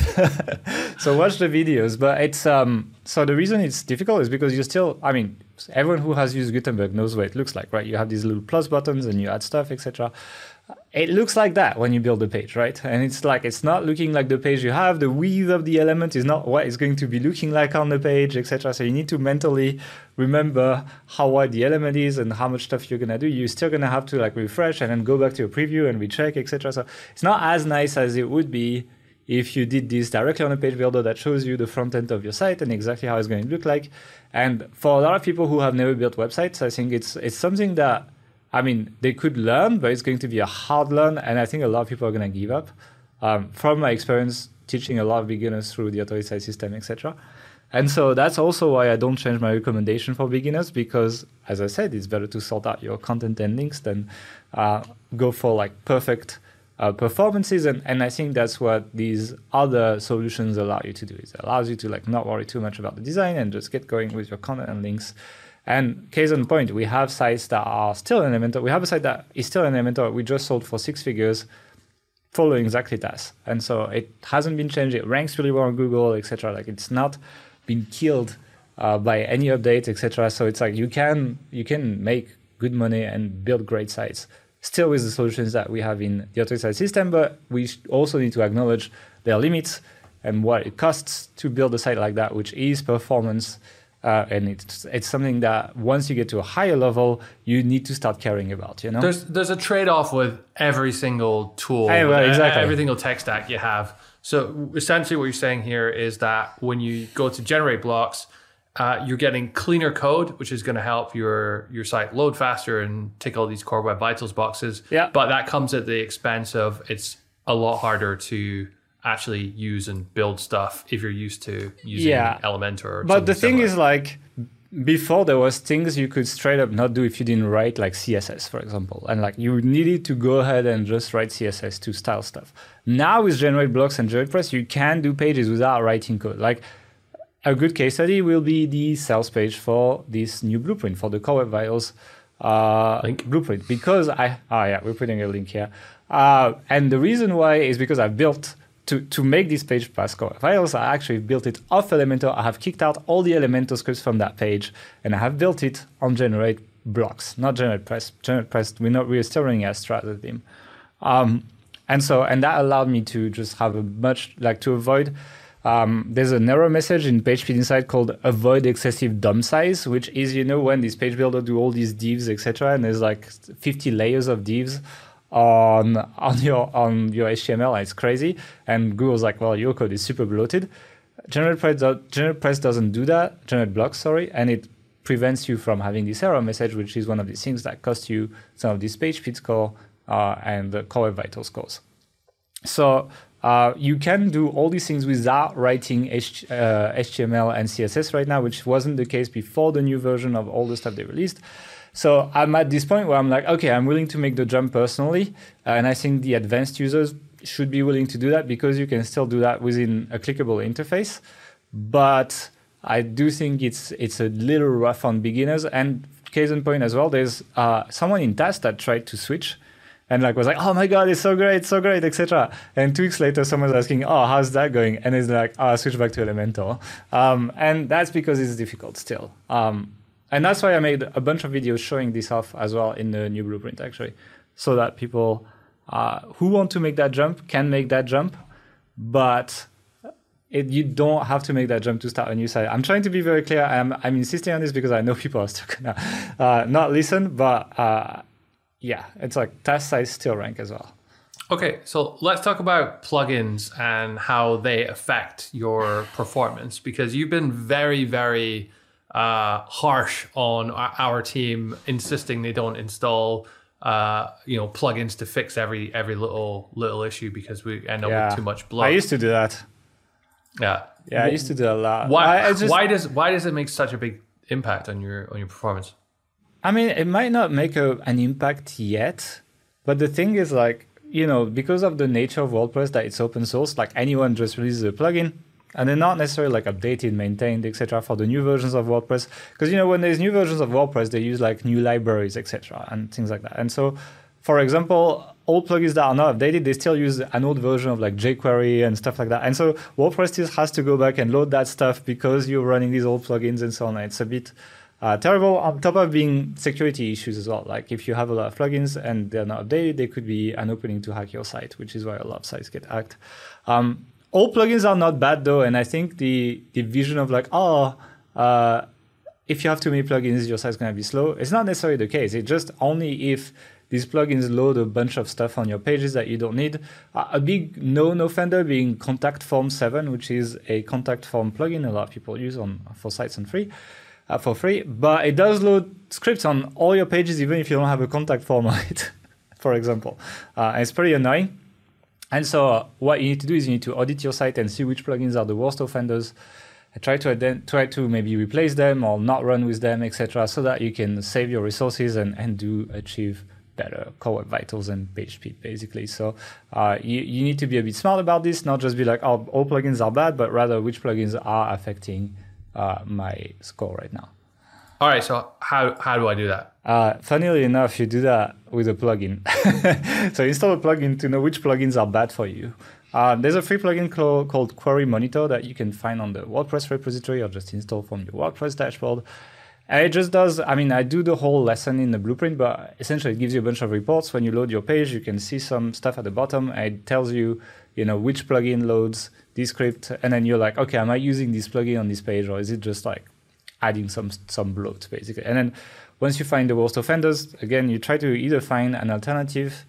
[SPEAKER 3] so watch the videos. But it's um so the reason it's difficult is because you still I mean everyone who has used Gutenberg knows what it looks like, right? You have these little plus buttons and you add stuff, etc it looks like that when you build a page, right? And it's like it's not looking like the page you have. The width of the element is not what it's going to be looking like on the page, etc. So you need to mentally remember how wide the element is and how much stuff you're gonna do. You're still gonna have to like refresh and then go back to your preview and recheck, etc. So it's not as nice as it would be if you did this directly on a page builder that shows you the front end of your site and exactly how it's going to look like. And for a lot of people who have never built websites, I think it's it's something that I mean, they could learn, but it's going to be a hard learn, and I think a lot of people are going to give up. Um, from my experience teaching a lot of beginners through the authority system, etc. And so that's also why I don't change my recommendation for beginners because, as I said, it's better to sort out your content and links than uh, go for like perfect uh, performances. And, and I think that's what these other solutions allow you to do. It allows you to like not worry too much about the design and just get going with your content and links and case in point, we have sites that are still in Elementor. We have a site that is still in Elementor. We just sold for six figures, following exactly that. And so it hasn't been changed. It ranks really well on Google, etc. Like it's not been killed uh, by any update, etc. So it's like you can you can make good money and build great sites still with the solutions that we have in the Authority Site System. But we also need to acknowledge their limits and what it costs to build a site like that, which is performance uh, and it's it's something that once you get to a higher level, you need to start caring about. You know,
[SPEAKER 1] there's there's a trade off with every single tool,
[SPEAKER 3] hey, well, exactly.
[SPEAKER 1] every single tech stack you have. So essentially, what you're saying here is that when you go to GenerateBlocks, uh, you're getting cleaner code, which is going to help your your site load faster and tick all these core web vitals boxes.
[SPEAKER 3] Yeah.
[SPEAKER 1] But that comes at the expense of it's a lot harder to actually use and build stuff if you're used to using yeah. Elementor.
[SPEAKER 3] but the thing similar. is, like, before there was things you could straight up not do if you didn't write like css for example and like you needed to go ahead and just write css to style stuff now with GenerateBlocks and GeneratePress you can do pages without writing code like a good case study will be the sales page for this new blueprint for the core web vitals uh, link blueprint because i oh yeah we're putting a link here uh, and the reason why is because i built to, to make this page Pascal files, I actually built it off Elementor. I have kicked out all the Elementor scripts from that page, and I have built it on Generate blocks, not GeneratePress. Generate Press, we're not we're still running Astra as theme. Um, and so and that allowed me to just have a much like to avoid um, there's an error message in PageSpeed Insight called avoid excessive DOM size, which is you know when this page builder do all these divs etc. and there's like 50 layers of divs on on your on your HTML, and it's crazy. And Google's like, well, your code is super bloated. GeneratePress, GeneratePress doesn't do that. GenerateBlocks, sorry, and it prevents you from having this error message, which is one of the things that cost you some of this page speed score uh, and the core web vital scores. So uh, you can do all these things without writing H- uh, HTML and CSS right now, which wasn't the case before the new version of all the stuff they released. So I'm at this point where I'm like, okay, I'm willing to make the jump personally, and I think the advanced users should be willing to do that because you can still do that within a clickable interface. But I do think it's it's a little rough on beginners. And case in point as well, there's uh, someone in TAS that tried to switch and like was like, oh my god, it's so great, so great, etc. And two weeks later, someone's asking, oh, how's that going? And it's like, oh, I switch back to Elementor, um, and that's because it's difficult still. Um, and that's why I made a bunch of videos showing this off as well in the new blueprint, actually, so that people uh, who want to make that jump can make that jump. But it, you don't have to make that jump to start a new site. I'm trying to be very clear. I'm, I'm insisting on this because I know people are still gonna uh, not listen, but uh, yeah, it's like TAS sites still rank as well.
[SPEAKER 1] Okay, so let's talk about plugins and how they affect your performance because you've been very, very uh, harsh on our team, insisting they don't install uh, you know plugins to fix every every little little issue because we end up
[SPEAKER 3] Yeah.
[SPEAKER 1] with too much blood.
[SPEAKER 3] I used to do that.
[SPEAKER 1] yeah,
[SPEAKER 3] Yeah, I used to do a lot.
[SPEAKER 1] Why?
[SPEAKER 3] Just,
[SPEAKER 1] why does why does it make such a big impact on your on your performance?
[SPEAKER 3] I mean, it might not make a, an impact yet, but the thing is, like, you know, because of the nature of WordPress that it's open source, like anyone just releases a plugin, and they're not necessarily like updated, maintained, etc. for the new versions of WordPress. Because you know, when there's new versions of WordPress, they use like new libraries, etc. and things like that. And so, for example, old plugins that are not updated, they still use an old version of like jQuery and stuff like that. And so WordPress still has to go back and load that stuff because you're running these old plugins and so on. It's a bit uh, terrible on top of being security issues as well. Like if you have a lot of plugins and they're not updated, they could be an opening to hack your site, which is why a lot of sites get hacked. Um, all plugins are not bad though, and I think the the vision of like oh. Uh, if you have too many plugins, your site's to be slow. It's not necessarily the case. It's just only if these plugins load a bunch of stuff on your pages that you don't need. A big known offender being Contact Form 7, which is a contact form plugin a lot of people use on for sites and free. Uh, for free, but it does load scripts on all your pages, even if you don't have a contact form on it, for example. Uh, it's pretty annoying. And so, what you need to do is you need to audit your site and see which plugins are the worst offenders. Try to try to maybe replace them or not run with them, etc., so that you can save your resources and, and do achieve better core web vitals and page speed, basically. So uh, you, you need to be a bit smart about this, not just be like, oh, all plugins are bad, but rather which plugins are affecting uh, my score right now.
[SPEAKER 1] All right, so how how do I do that?
[SPEAKER 3] Uh, funnily enough, you do that with a plugin. so install a plugin to know which plugins are bad for you. Uh, there's a free plugin called, called Query Monitor that you can find on the WordPress repository or just install from your WordPress dashboard. And it just does, I mean, I do the whole lesson in the blueprint, but essentially it gives you a bunch of reports. When you load your page, you can see some stuff at the bottom it tells you, you know, which plugin loads this script. And then you're like, okay, am I using this plugin on this page or is it just like adding some some bloat basically? And then once you find the worst offenders, again, you try to either find an alternative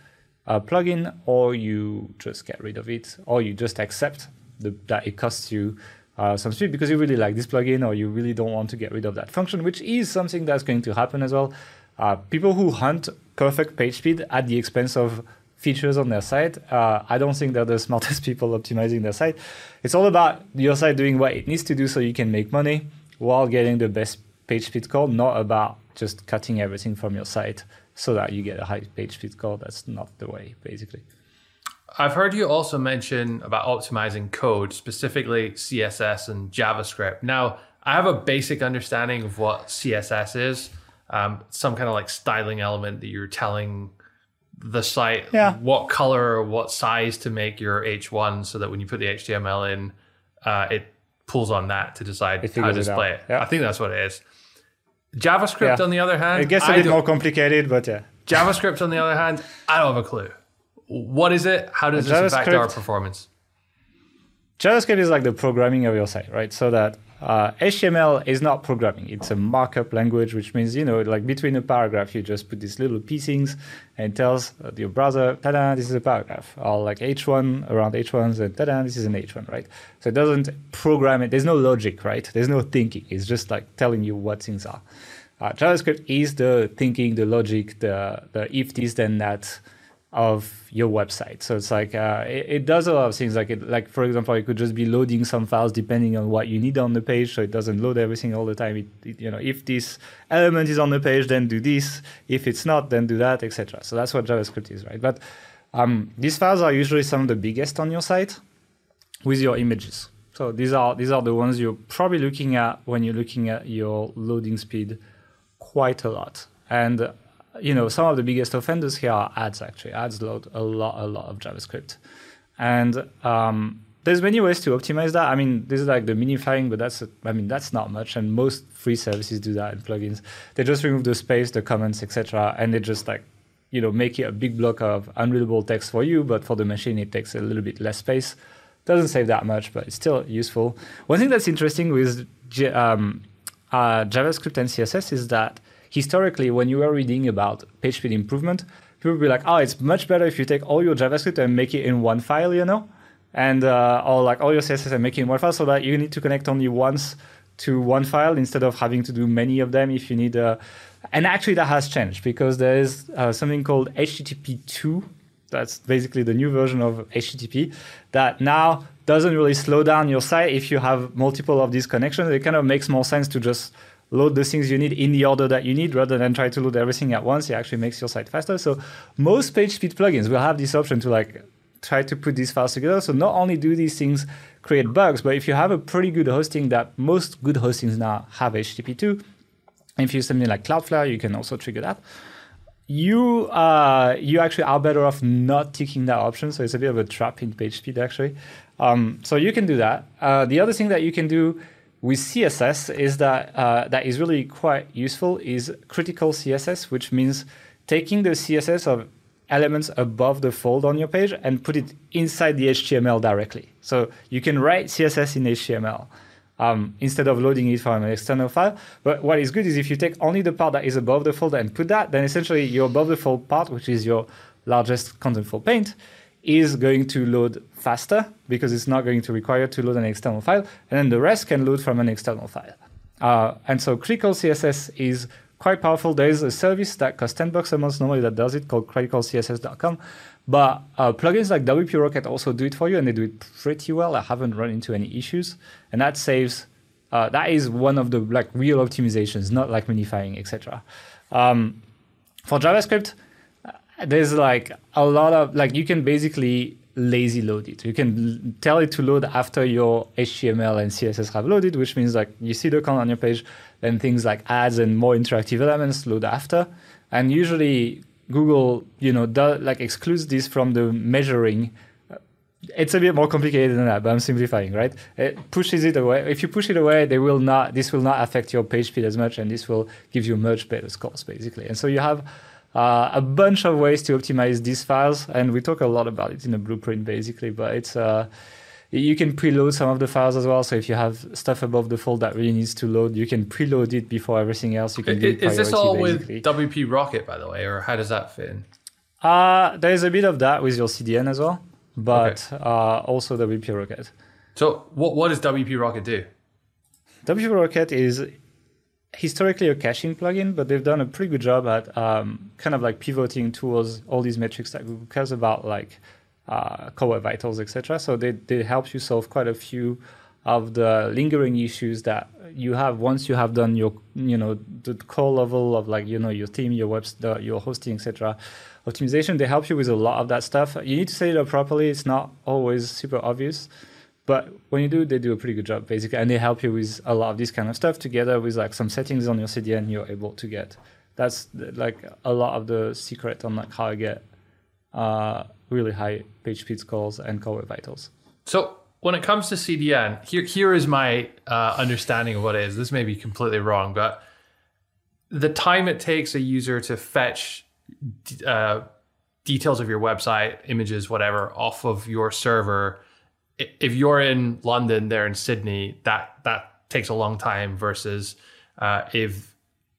[SPEAKER 3] uh, plugin or you just get rid of it or you just accept the, that it costs you uh, some speed because you really like this plugin or you really don't want to get rid of that function, which is something that's going to happen as well. Uh, people who hunt perfect page speed at the expense of features on their site, uh, I don't think they're the smartest people optimizing their site. It's all about your site doing what it needs to do so you can make money while getting the best page speed score, not about just cutting everything from your site so that you get a high page speed score. That's not the way, basically.
[SPEAKER 1] I've heard you also mention about optimizing code, specifically CSS and JavaScript. Now, I have a basic understanding of what CSS is. Um, some kind of like styling element that you're telling the site
[SPEAKER 3] Yeah.
[SPEAKER 1] what color or what size to make your H1 so that when you put the HTML in, uh, it pulls on that to decide how to display it.
[SPEAKER 3] Yeah.
[SPEAKER 1] I think that's what it is. JavaScript,
[SPEAKER 3] Yeah.
[SPEAKER 1] on the other hand,
[SPEAKER 3] It gets a
[SPEAKER 1] I
[SPEAKER 3] bit more complicated, but yeah.
[SPEAKER 1] JavaScript, on the other hand, I don't have a clue. What is it? How does this affect our performance?
[SPEAKER 3] JavaScript is like the programming of your site, right? So that uh, HTML is not programming; it's a markup language, which means you know, like between a paragraph, you just put these little piecings, and it tells your browser, "Ta-da! This is a paragraph." Or like H1 around H1s, and "Ta-da! This is an H1," right? So it doesn't program it. There's no logic, right? There's no thinking. It's just like telling you what things are. Uh, JavaScript is the thinking, the logic, the the if this then that of your website. So it's like uh, it, it does a lot of things. Like it, like for example, it could just be loading some files depending on what you need on the page, so it doesn't load everything all the time. It, it- you know, if this element is on the page, then do this. If it's not, then do that, etc. So that's what JavaScript is, right? But um, these files are usually some of the biggest on your site with your images. So these are these are the ones you're probably looking at when you're looking at your loading speed quite a lot. And you know, some of the biggest offenders here are ads. Actually, ads load a lot, a lot of JavaScript, and um, there's many ways to optimize that. I mean, this is like the minifying, but that's I mean that's not much, and most free services do that in plugins. They just remove the space, the comments, etc., and they just like you know make it a big block of unreadable text for you, but for the machine it takes a little bit less space. Doesn't save that much, but it's still useful. One thing that's interesting with um, uh, JavaScript and CSS is that historically, when you were reading about page speed improvement, people will be like, "Oh, it's much better if you take all your JavaScript and make it in one file," you know, and uh, like all your CSS and make it in one file, so that you need to connect only once to one file instead of having to do many of them if you need a. And actually, that has changed because there is uh, something called HTTP 2 that's basically the new version of HTTP that now doesn't really slow down your site if you have multiple of these connections. It kind of makes more sense to just load the things you need in the order that you need rather than try to load everything at once. It actually makes your site faster. So most page speed plugins will have this option to like try to put these files together. So not only do these things create bugs, but if you have a pretty good hosting that most good hostings now have HTTP2, if you use something like Cloudflare, you can also trigger that you uh, you actually are better off not ticking that option. So it's a bit of a trap in page speed actually. Um, so you can do that. Uh, the other thing that you can do with CSS is that uh, that is really quite useful is critical CSS, which means taking the CSS of elements above the fold on your page and put it inside the HTML directly. So you can write CSS in HTML um, instead of loading it from an external file. But what is good is if you take only the part that is above the fold and put that, then essentially your above the fold part, which is your largest contentful paint, is going to load faster because it's not going to require to load an external file, and then the rest can load from an external file. Uh, and so critical CSS is quite powerful. There is a service that costs 10 bucks a month normally that does it called criticalcss.com. But uh, plugins like WP Rocket also do it for you, and they do it pretty well. I haven't run into any issues, and that saves. Uh, that is one of the like real optimizations, not like minifying, etc. Um, for JavaScript, uh, there's like a lot of like you can basically lazy load it. You can tell it to load after your HTML and CSS have loaded, which means like you see the content on your page, then things like ads and more interactive elements load after. And usually Google, you know, does, like excludes this from the measuring. It's a bit more complicated than that, but I'm simplifying, right? It pushes it away. If you push it away, they will not. This will not affect your page speed as much, and this will give you much better scores, basically. And so you have uh, a bunch of ways to optimize these files, and we talk a lot about it in the blueprint, basically. But it's uh, you can preload some of the files as well. So if you have stuff above the fold that really needs to load, you can preload it before everything else. You can do
[SPEAKER 1] Is this all basically. with WP Rocket, by the way, or how does that fit in?
[SPEAKER 3] Uh, there is a bit of that with your CDN as well, but okay. uh, also WP Rocket.
[SPEAKER 1] So what, what does WP Rocket do?
[SPEAKER 3] WP Rocket is historically a caching plugin, but they've done a pretty good job at um, kind of like pivoting towards all these metrics that Google cares about, like uh, core vitals, etc. So they, they help you solve quite a few of the lingering issues that you have once you have done your you know the core level of like you know your team your web the, your hosting etc optimization. They help you with a lot of that stuff. You need to set it up properly. It's not always super obvious but when you do they do a pretty good job basically and they help you with a lot of this kind of stuff together with like some settings on your cdn you're able to get that's like a lot of the secret on like how i get uh, really high page speed scores and core web vitals.
[SPEAKER 1] So when it comes to CDN, here here is my uh, understanding of what it is. This may be completely wrong, but the time it takes a user to fetch uh, details of your website, images, whatever, off of your server. If you're in London, they're in Sydney. That that takes a long time versus uh, if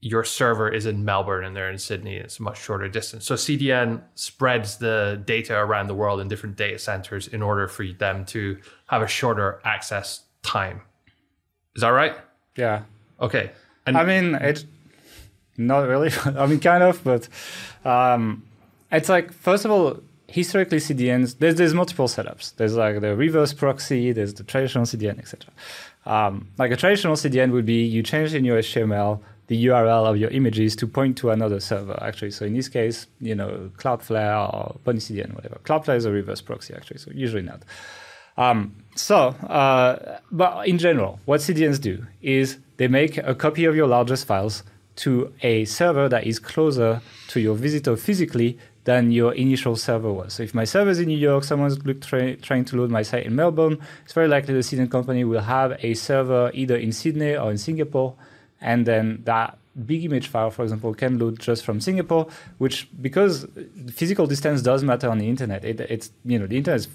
[SPEAKER 1] your server is in Melbourne and they're in Sydney. It's a much shorter distance. So CDN spreads the data around the world in different data centers in order for them to have a shorter access time. Is that right?
[SPEAKER 3] Yeah.
[SPEAKER 1] Okay.
[SPEAKER 3] And I mean, it not really. I mean, kind of, but um, it's like first of all, historically CDNs. There's there's multiple setups. There's like the reverse proxy. There's the traditional CDN, etc. Um, like a traditional CDN would be you change in your HTML the URL of your images to point to another server, actually. So in this case, you know, Cloudflare or BunnyCDN, whatever. Cloudflare is a reverse proxy, actually, so usually not. Um, so, uh, but in general, what CDNs do is they make a copy of your largest files to a server that is closer to your visitor physically than your initial server was. So if my server is in New York, someone's tra- trying to load my site in Melbourne, it's very likely the CDN company will have a server either in Sydney or in Singapore and then that big image file, for example, can load just from Singapore, which because physical distance does matter on the internet, it, it's you know the internet is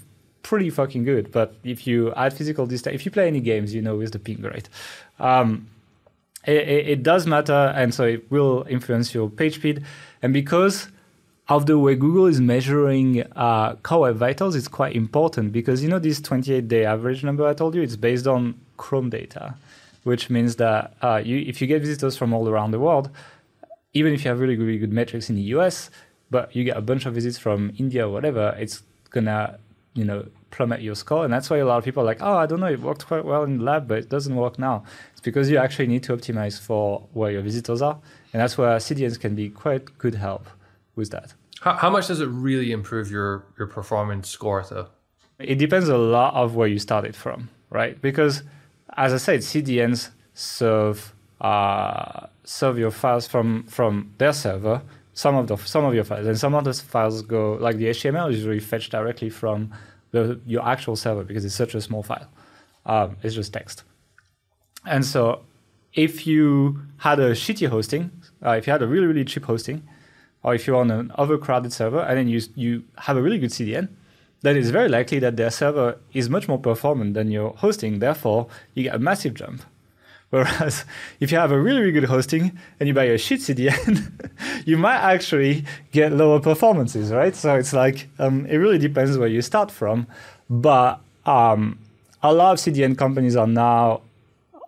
[SPEAKER 3] pretty fucking good. But if you add physical distance, if you play any games, you know with the ping rate. Um, it, it, it, does matter, and so it will influence your page speed. And because of the way Google is measuring uh, Core Web Vitals, it's quite important because you know this 28-day average number I told you, it's based on Chrome data, which means that uh, you, if you get visitors from all around the world, even if you have really, really good metrics in the US, but you get a bunch of visits from India or whatever, it's gonna, you know, plummet your score. And that's why a lot of people are like, oh, I don't know, it worked quite well in the lab, but it doesn't work now. It's because you actually need to optimize for where your visitors are. And that's where CDNs can be quite good help with that.
[SPEAKER 1] How, how much does it really improve your, your performance score though?
[SPEAKER 3] It depends a lot of where you started from, right? Because as I said, CDNs serve uh, serve your files from from their server. Some of the some of your files, and some of those files go like the HTML is usually fetched directly from the, your actual server because it's such a small file. Um, it's just text. And so, if you had a shitty hosting, uh, if you had a really really cheap hosting, or if you're on an overcrowded server and then you you have a really good CDN, then it's very likely that their server is much more performant than your hosting. Therefore, you get a massive jump. Whereas if you have a really, really good hosting and you buy a shit CDN, you might actually get lower performances, right? So it's like um, it really depends where you start from. But um, a lot of CDN companies are now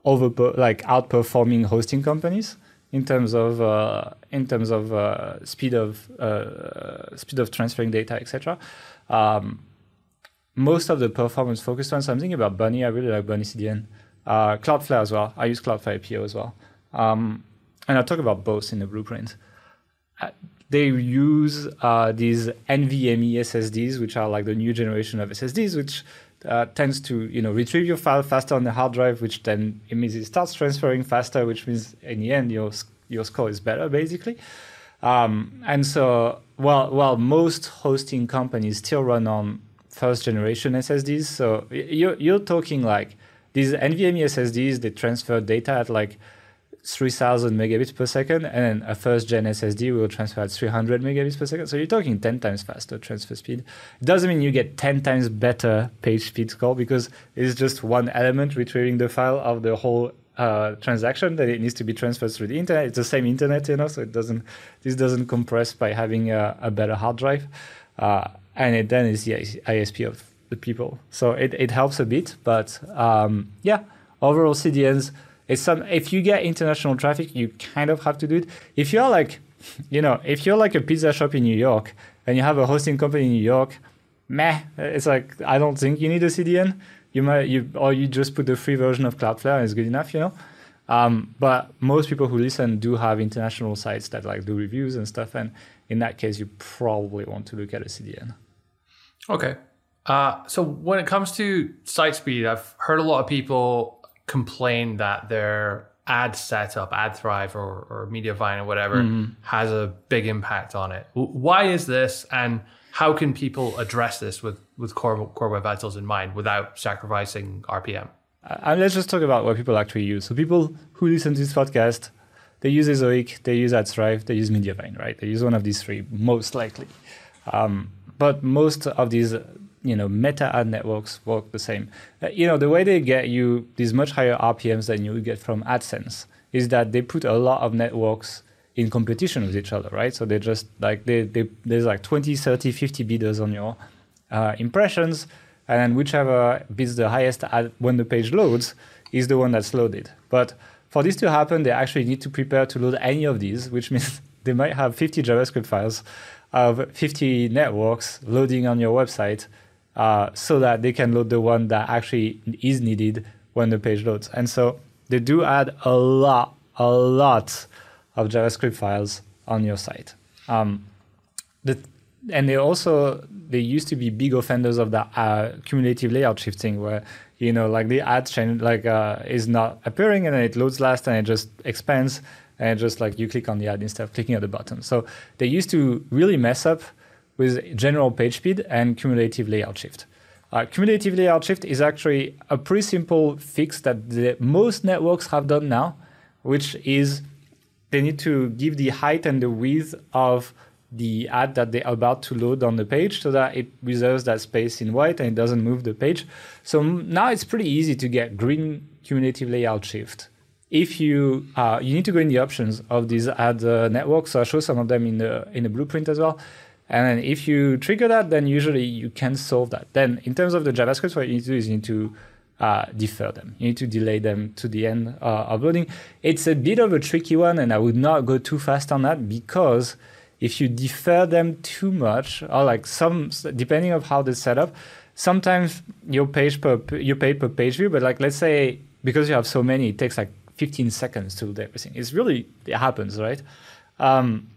[SPEAKER 3] over like outperforming hosting companies in terms of uh, in terms of uh, speed of uh, speed of transferring data, etc. Um, most of the performance focused on something about Bunny. I really like Bunny CDN. Uh, Cloudflare as well. I use Cloudflare APO as well. Um, and I'll talk about both in the blueprint. Uh, they use uh, these NVMe SSDs, which are like the new generation of SSDs, which uh, tends to you know retrieve your file faster on the hard drive, which then means it starts transferring faster, which means in the end your your score is better basically. Um, and so, well, well, most hosting companies still run on first generation SSDs. So you're you're talking like these NVMe SSDs, they transfer data at like 3000 megabits per second, and then a first gen SSD will transfer at 300 megabits per second. So you're talking 10 times faster transfer speed. It doesn't mean you get 10 times better page speed score because it's just one element retrieving the file of the whole uh, transaction that it needs to be transferred through the internet. It's the same internet, you know, so it doesn't this doesn't compress by having a, a better hard drive, uh, and it then is the ISP of the people. So it, it helps a bit, but um, yeah, overall CDNs. It's some if you get international traffic, you kind of have to do it. If you're like, you know, if you're like a pizza shop in New York and you have a hosting company in New York, meh, it's like I don't think you need a CDN. You might you or you just put the free version of Cloudflare and it's good enough, you know. Um, but most people who listen do have international sites that like do reviews and stuff, and in that case, you probably want to look at a CDN.
[SPEAKER 1] Okay, uh, so when it comes to site speed, I've heard a lot of people complain that their ad setup, AdThrive or, or Mediavine or whatever, mm-hmm. has a big impact on it. Why is this, and how can people address this with with Core, Core Web Vitals in mind without sacrificing RPM?
[SPEAKER 3] Uh, and let's just talk about what people actually use. So people who listen to this podcast, they use Ezoic, they use AdThrive, they use Mediavine, right? They use one of these three most likely. Um, but most of these you know meta ad networks work the same. Uh, you know the way they get you these much higher RPMs than you would get from AdSense is that they put a lot of networks in competition with each other, right? So they just like they, they there's like 20, 30, 50 bidders on your uh, impressions, and then whichever bids the highest when the page loads is the one that's loaded. But for this to happen, they actually need to prepare to load any of these, which means they might have 50 JavaScript files of 50 networks loading on your website uh, so that they can load the one that actually is needed when the page loads. And so they do add a lot, a lot of JavaScript files on your site. Um, the, and they also they used to be big offenders of the uh, cumulative layout shifting, where you know like the ad chain like uh, is not appearing and then it loads last and it just expands and just like you click on the ad instead of clicking on the button. So they used to really mess up with general page speed and cumulative layout shift. Uh, cumulative layout shift is actually a pretty simple fix that the, most networks have done now, which is they need to give the height and the width of the ad that they're about to load on the page so that it reserves that space in white and it doesn't move the page. So now it's pretty easy to get green cumulative layout shift. If you uh, you need to go in the options of these ad uh, networks, so I show some of them in the in the blueprint as well. And if you trigger that, then usually you can solve that. Then in terms of the JavaScript, what you need to do is you need to uh, defer them. You need to delay them to the end uh, of loading. It's a bit of a tricky one, and I would not go too fast on that because if you defer them too much, or like some, depending of how they set up, sometimes your page per you pay per page view, but like let's say because you have so many, it takes like 15 seconds to do everything. It's really it happens, right? Um,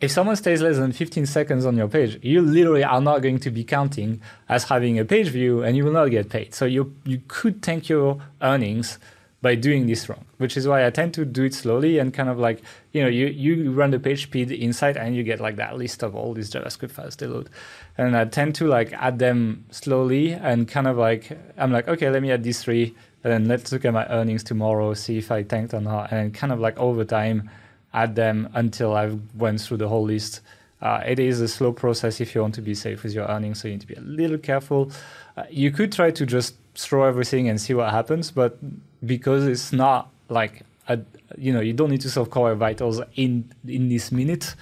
[SPEAKER 3] if someone stays less than 15 seconds on your page, you literally are not going to be counting as having a page view and you will not get paid. So you you could tank your earnings by doing this wrong, which is why I tend to do it slowly and kind of like, you know, you, you run the page speed insight and you get like that list of all these JavaScript files they load. And I tend to like add them slowly and kind of like, I'm like, okay, let me add these three and then let's look at my earnings tomorrow, see if I tanked or not. And kind of like over time, add them until I've went through the whole list. Uh, it is a slow process if you want to be safe with your earnings, so you need to be a little careful. Uh, you could try to just throw everything and see what happens, but because it's not like a, you know you don't need to solve core vitals in in this minute,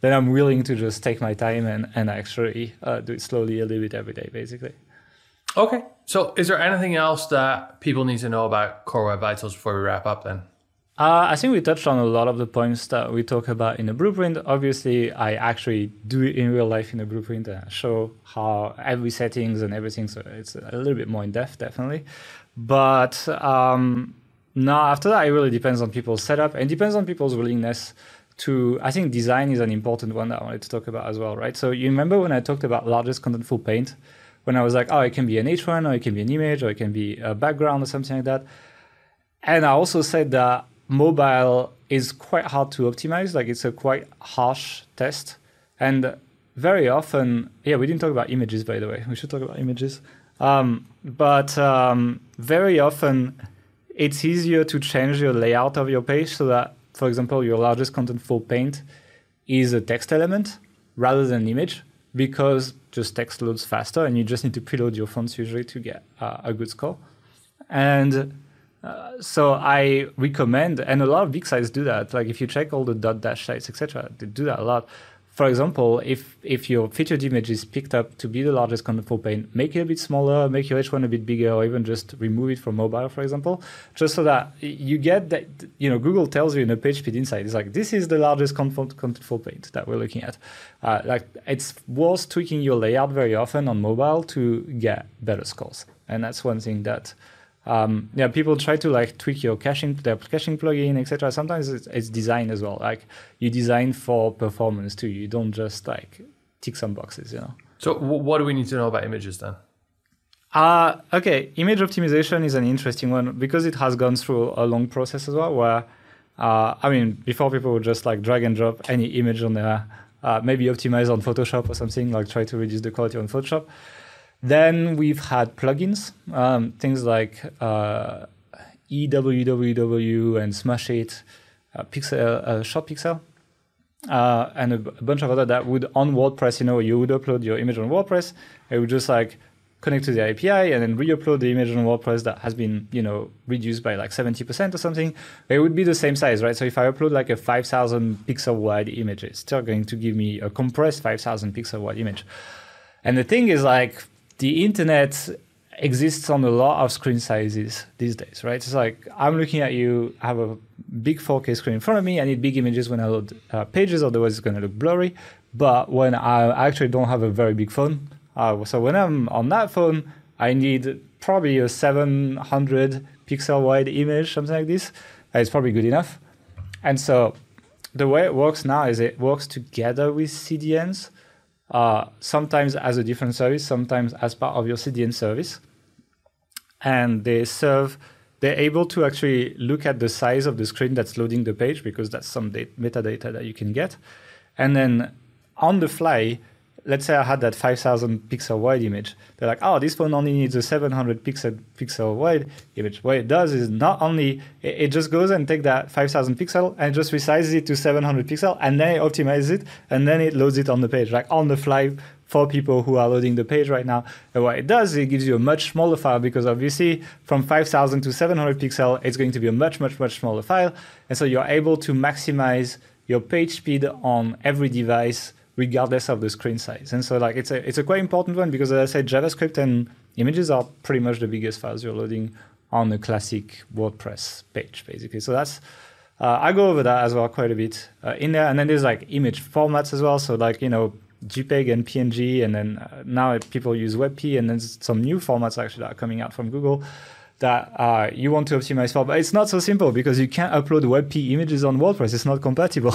[SPEAKER 3] then I'm willing to just take my time and and actually uh, do it slowly a little bit every day, basically.
[SPEAKER 1] Okay. So, is there anything else that people need to know about Core Web Vitals before we wrap up? Then.
[SPEAKER 3] Uh, I think we touched on a lot of the points that we talk about in the blueprint. Obviously, I actually do it in real life in the blueprint and show how every settings and everything. So it's a little bit more in depth, definitely. But um, now after that, it really depends on people's setup and depends on people's willingness to. I think design is an important one that I wanted to talk about as well, right? So you remember when I talked about largest contentful paint, when I was like, oh, it can be an H1 or it can be an image or it can be a background or something like that. And I also said that mobile is quite hard to optimize. Like it's a quite harsh test. And very often, yeah, we didn't talk about images, by the way. We should talk about images. Um, but um, very often, it's easier to change your layout of your page so that, for example, your largest content contentful paint is a text element rather than an image because just text loads faster and you just need to preload your fonts usually to get uh, a good score. And so I recommend, and a lot of big sites do that. Like if you check all the Dotdash sites, etc., they do that a lot. For example, if if your featured image is picked up to be the largest contentful paint, make it a bit smaller, make your H1 a bit bigger, or even just remove it from mobile, for example, just so that you get that. You know, Google tells you in a page speed insight, it's like this is the largest content contentful paint that we're looking at. Uh, like it's worth tweaking your layout very often on mobile to get better scores, and that's one thing that um, yeah, people try to like tweak your caching, their caching plugin, etc. Sometimes it's, it's design as well. Like you design for performance too. You don't just like tick some boxes, you know.
[SPEAKER 1] So w- what do we need to know about images then?
[SPEAKER 3] Uh, okay, image optimization is an interesting one because it has gone through a long process as well. Where, uh, I mean, before people would just like drag and drop any image on there, uh, maybe optimize on Photoshop or something, like try to reduce the quality on Photoshop. Then we've had plugins, um, things like uh, EWWW and Smushit, uh, Pixel, uh, Short Pixel, uh, and a, a bunch of other that would on WordPress, you know, you would upload your image on WordPress, it would just like connect to the API and then re-upload the image on WordPress that has been, you know, reduced by like 70% or something. It would be the same size, right? So if I upload like a 5,000 pixel wide image, it's still going to give me a compressed 5,000 pixel wide image. And the thing is like the internet exists on a lot of screen sizes these days, right? It's like I'm looking at you, I have a big 4K screen in front of me. I need big images when I load uh, pages, otherwise it's going to look blurry. But when I actually don't have a very big phone, uh, so when I'm on that phone, I need probably a 700 pixel wide image, something like this. It's probably good enough. And so the way it works now is it works together with CDNs uh, sometimes as a different service, sometimes as part of your CDN service. And they serve, they're able to actually look at the size of the screen that's loading the page because that's some data, metadata that you can get. And then on the fly, let's say I had that 5,000 pixel wide image. They're like, oh, this phone only needs a 700 pixel pixel wide image. What it does is not only it, it just goes and take that 5,000 pixel and just resizes it to 700 pixel, and then it optimizes it, and then it loads it on the page, like on the fly for people who are loading the page right now. And what it does, it gives you a much smaller file because obviously from 5000 to 700 pixel, it's going to be a much, much, much smaller file. And so you're able to maximize your page speed on every device regardless of the screen size. And so like it's a it's a quite important one because as I said, JavaScript and images are pretty much the biggest files you're loading on a classic WordPress page, basically. So that's uh, I go over that as well quite a bit uh, in there. And then there's like image formats as well. So like you know JPEG and PNG, and then uh, now people use WebP, and then some new formats actually that are coming out from Google that uh, you want to optimize for. But it's not so simple because you can't upload WebP images on WordPress. It's not compatible.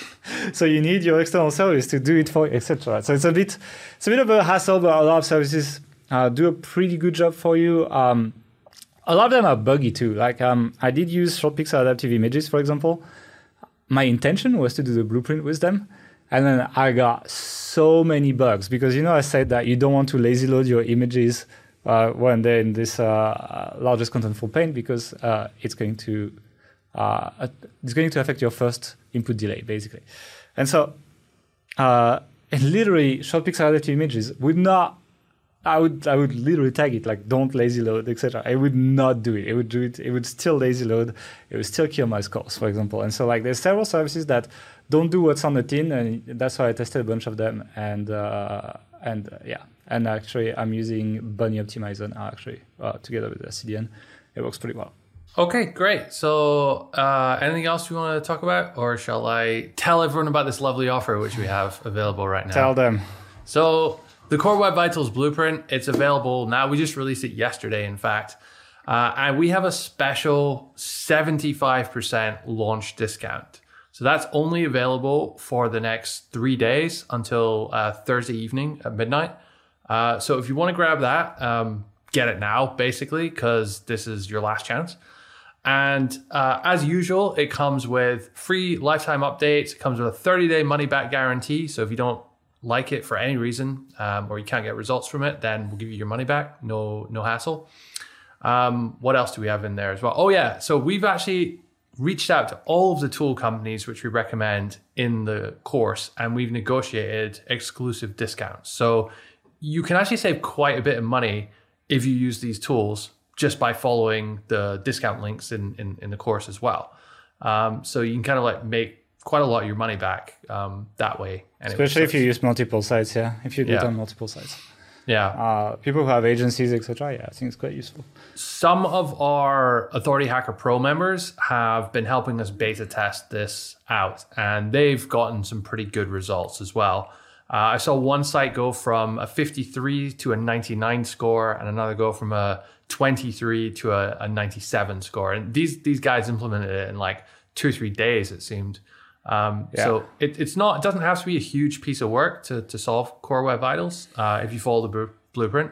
[SPEAKER 3] so you need your external service to do it for, etc. So it's a bit, it's a bit of a hassle, but a lot of services uh, do a pretty good job for you. Um, a lot of them are buggy too. Like um, I did use short pixel adaptive images, for example. My intention was to do the blueprint with them. And then I got so many bugs because you know I said that you don't want to lazy load your images when they're in this uh, largest contentful paint because uh, it's going to uh, it's going to affect your first input delay basically. And so, uh, and literally, short pixel adaptive images would not. I would I would literally tag it like don't lazy load etc. I would not do it. It would do it. It would still lazy load. It would still kill my scores, for example. And so like there's several services that don't do what's on the tin, and that's why I tested a bunch of them. And uh, and uh, yeah, and actually I'm using Bunny Optimizer now actually uh, together with the CDN. It works pretty well.
[SPEAKER 1] Okay, great. So, uh, anything else you want to talk about, or shall I tell everyone about this lovely offer which we have available right now?
[SPEAKER 3] Tell them.
[SPEAKER 1] So, the Core Web Vitals Blueprint, it's available now. We just released it yesterday, in fact. Uh, and we have a special 75% launch discount. So that's only available for the next three days until uh, Thursday evening at midnight. Uh, so if you want to grab that, um, get it now, basically, because this is your last chance. And uh, as usual, it comes with free lifetime updates. It comes with a 30 day money back guarantee. So if you don't like it for any reason um, or you can't get results from it, then we'll give you your money back. No, no hassle. Um, what else do we have in there as well? Oh yeah, so we've actually reached out to all of the tool companies which we recommend in the course and we've negotiated exclusive discounts. So you can actually save quite a bit of money if you use these tools just by following the discount links in, in, in the course as well. Um, so you can kind of like make quite a lot of your money back um, that way.
[SPEAKER 3] Anyway, Especially if you use multiple sites, yeah. If you do yeah. it on multiple sites.
[SPEAKER 1] Yeah.
[SPEAKER 3] Uh, people who have agencies, etc. Yeah, I think it's quite useful.
[SPEAKER 1] Some of our Authority Hacker Pro members have been helping us beta test this out, and they've gotten some pretty good results as well. Uh, I saw one site go from a 53 to a 99 score, and another go from a 23 to a, a 97 score. And these these guys implemented it in like two or three days, it seemed. Um, yeah. So it, it's not it doesn't have to be a huge piece of work to, to solve Core Web Vitals. Uh, if you follow the blueprint,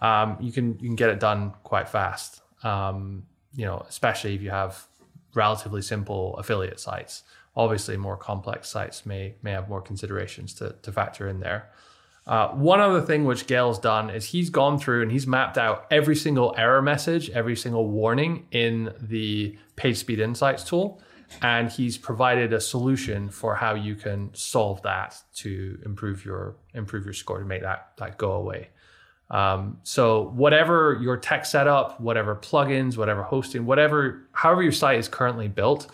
[SPEAKER 1] um, you can you can get it done quite fast. Um, you know, especially if you have relatively simple affiliate sites. Obviously, more complex sites may may have more considerations to to factor in there. Uh, one other thing which Gael's done is he's gone through and he's mapped out every single error message, every single warning in the PageSpeed Insights tool and he's provided a solution for how you can solve that to improve your improve your score to make that that go away. Um, so whatever your tech setup, whatever plugins, whatever hosting, whatever however your site is currently built,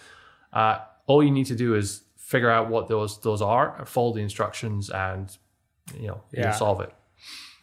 [SPEAKER 1] uh, all you need to do is figure out what those those are, follow the instructions, and you know yeah. you'll solve it.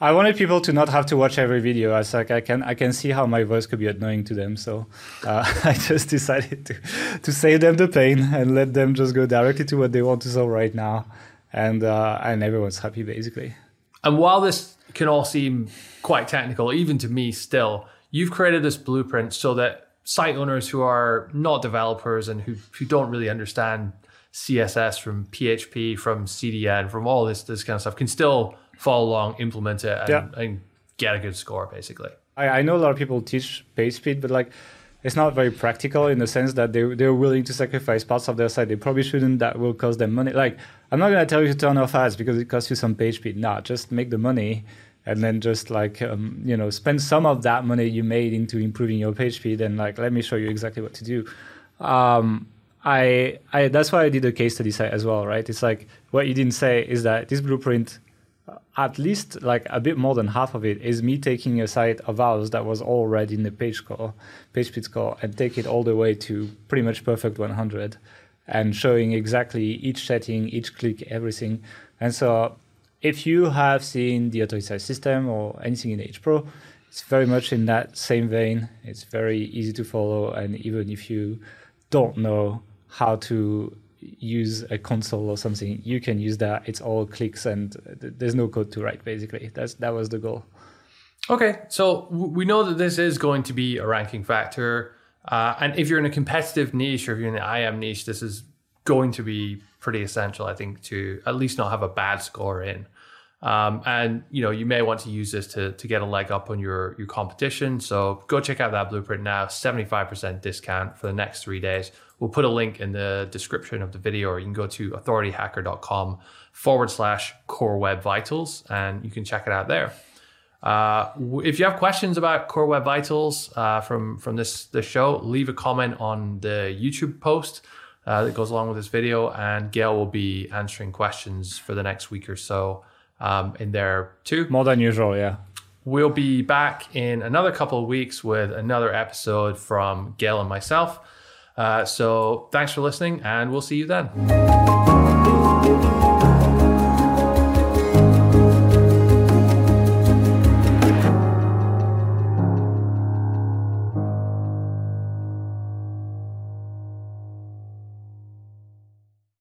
[SPEAKER 3] I wanted people to not have to watch every video. I was like, I can I can see how my voice could be annoying to them, so uh, I just decided to to save them the pain and let them just go directly to what they want to solve right now, and uh, and everyone's happy basically.
[SPEAKER 1] And while this can all seem quite technical, even to me still, you've created this blueprint so that site owners who are not developers and who who don't really understand CSS from PHP from CDN from all this this kind of stuff can still follow along, implement it, and, yeah. and get a good score, basically.
[SPEAKER 3] I, I, know a lot of people teach page speed, but like it's not very practical in the sense that they they're willing to sacrifice parts of their site. They probably shouldn't. That will cost them money. Like I'm not gonna tell you to turn off ads because it costs you some page speed. Nah, just make the money and then just like um, you know spend some of that money you made into improving your page speed and like let me show you exactly what to do. Um, I, I that's why I did a case study site as well, right? It's like what you didn't say is that this blueprint at least like a bit more than half of it is me taking a site of ours that was already in the page score, page speed score, and take it all the way to pretty much perfect 100, and showing exactly each setting, each click, everything. And so, if you have seen the auto system or anything in H Pro, it's very much in that same vein. It's very easy to follow, and even if you don't know how to use a console or something, you can use that. It's all clicks and there's no code to write. Basically, that's that was the goal.
[SPEAKER 1] Okay, so we know that this is going to be a ranking factor, uh, and if you're in a competitive niche or if you're in the IM niche, this is going to be pretty essential. I think to at least not have a bad score in. Um, and you know you may want to use this to, to get a leg up on your your competition. So go check out that blueprint now. Seventy five percent discount for the next three days. We'll put a link in the description of the video, or you can go to authorityhacker.com forward slash core web vitals and you can check it out there. Uh, if you have questions about Core Web Vitals uh, from from this this show, leave a comment on the YouTube post uh, that goes along with this video, and Gael will be answering questions for the next week or so um, in there too.
[SPEAKER 3] More than usual, yeah.
[SPEAKER 1] We'll be back in another couple of weeks with another episode from Gael and myself. Uh, so thanks for listening, and we'll see you then.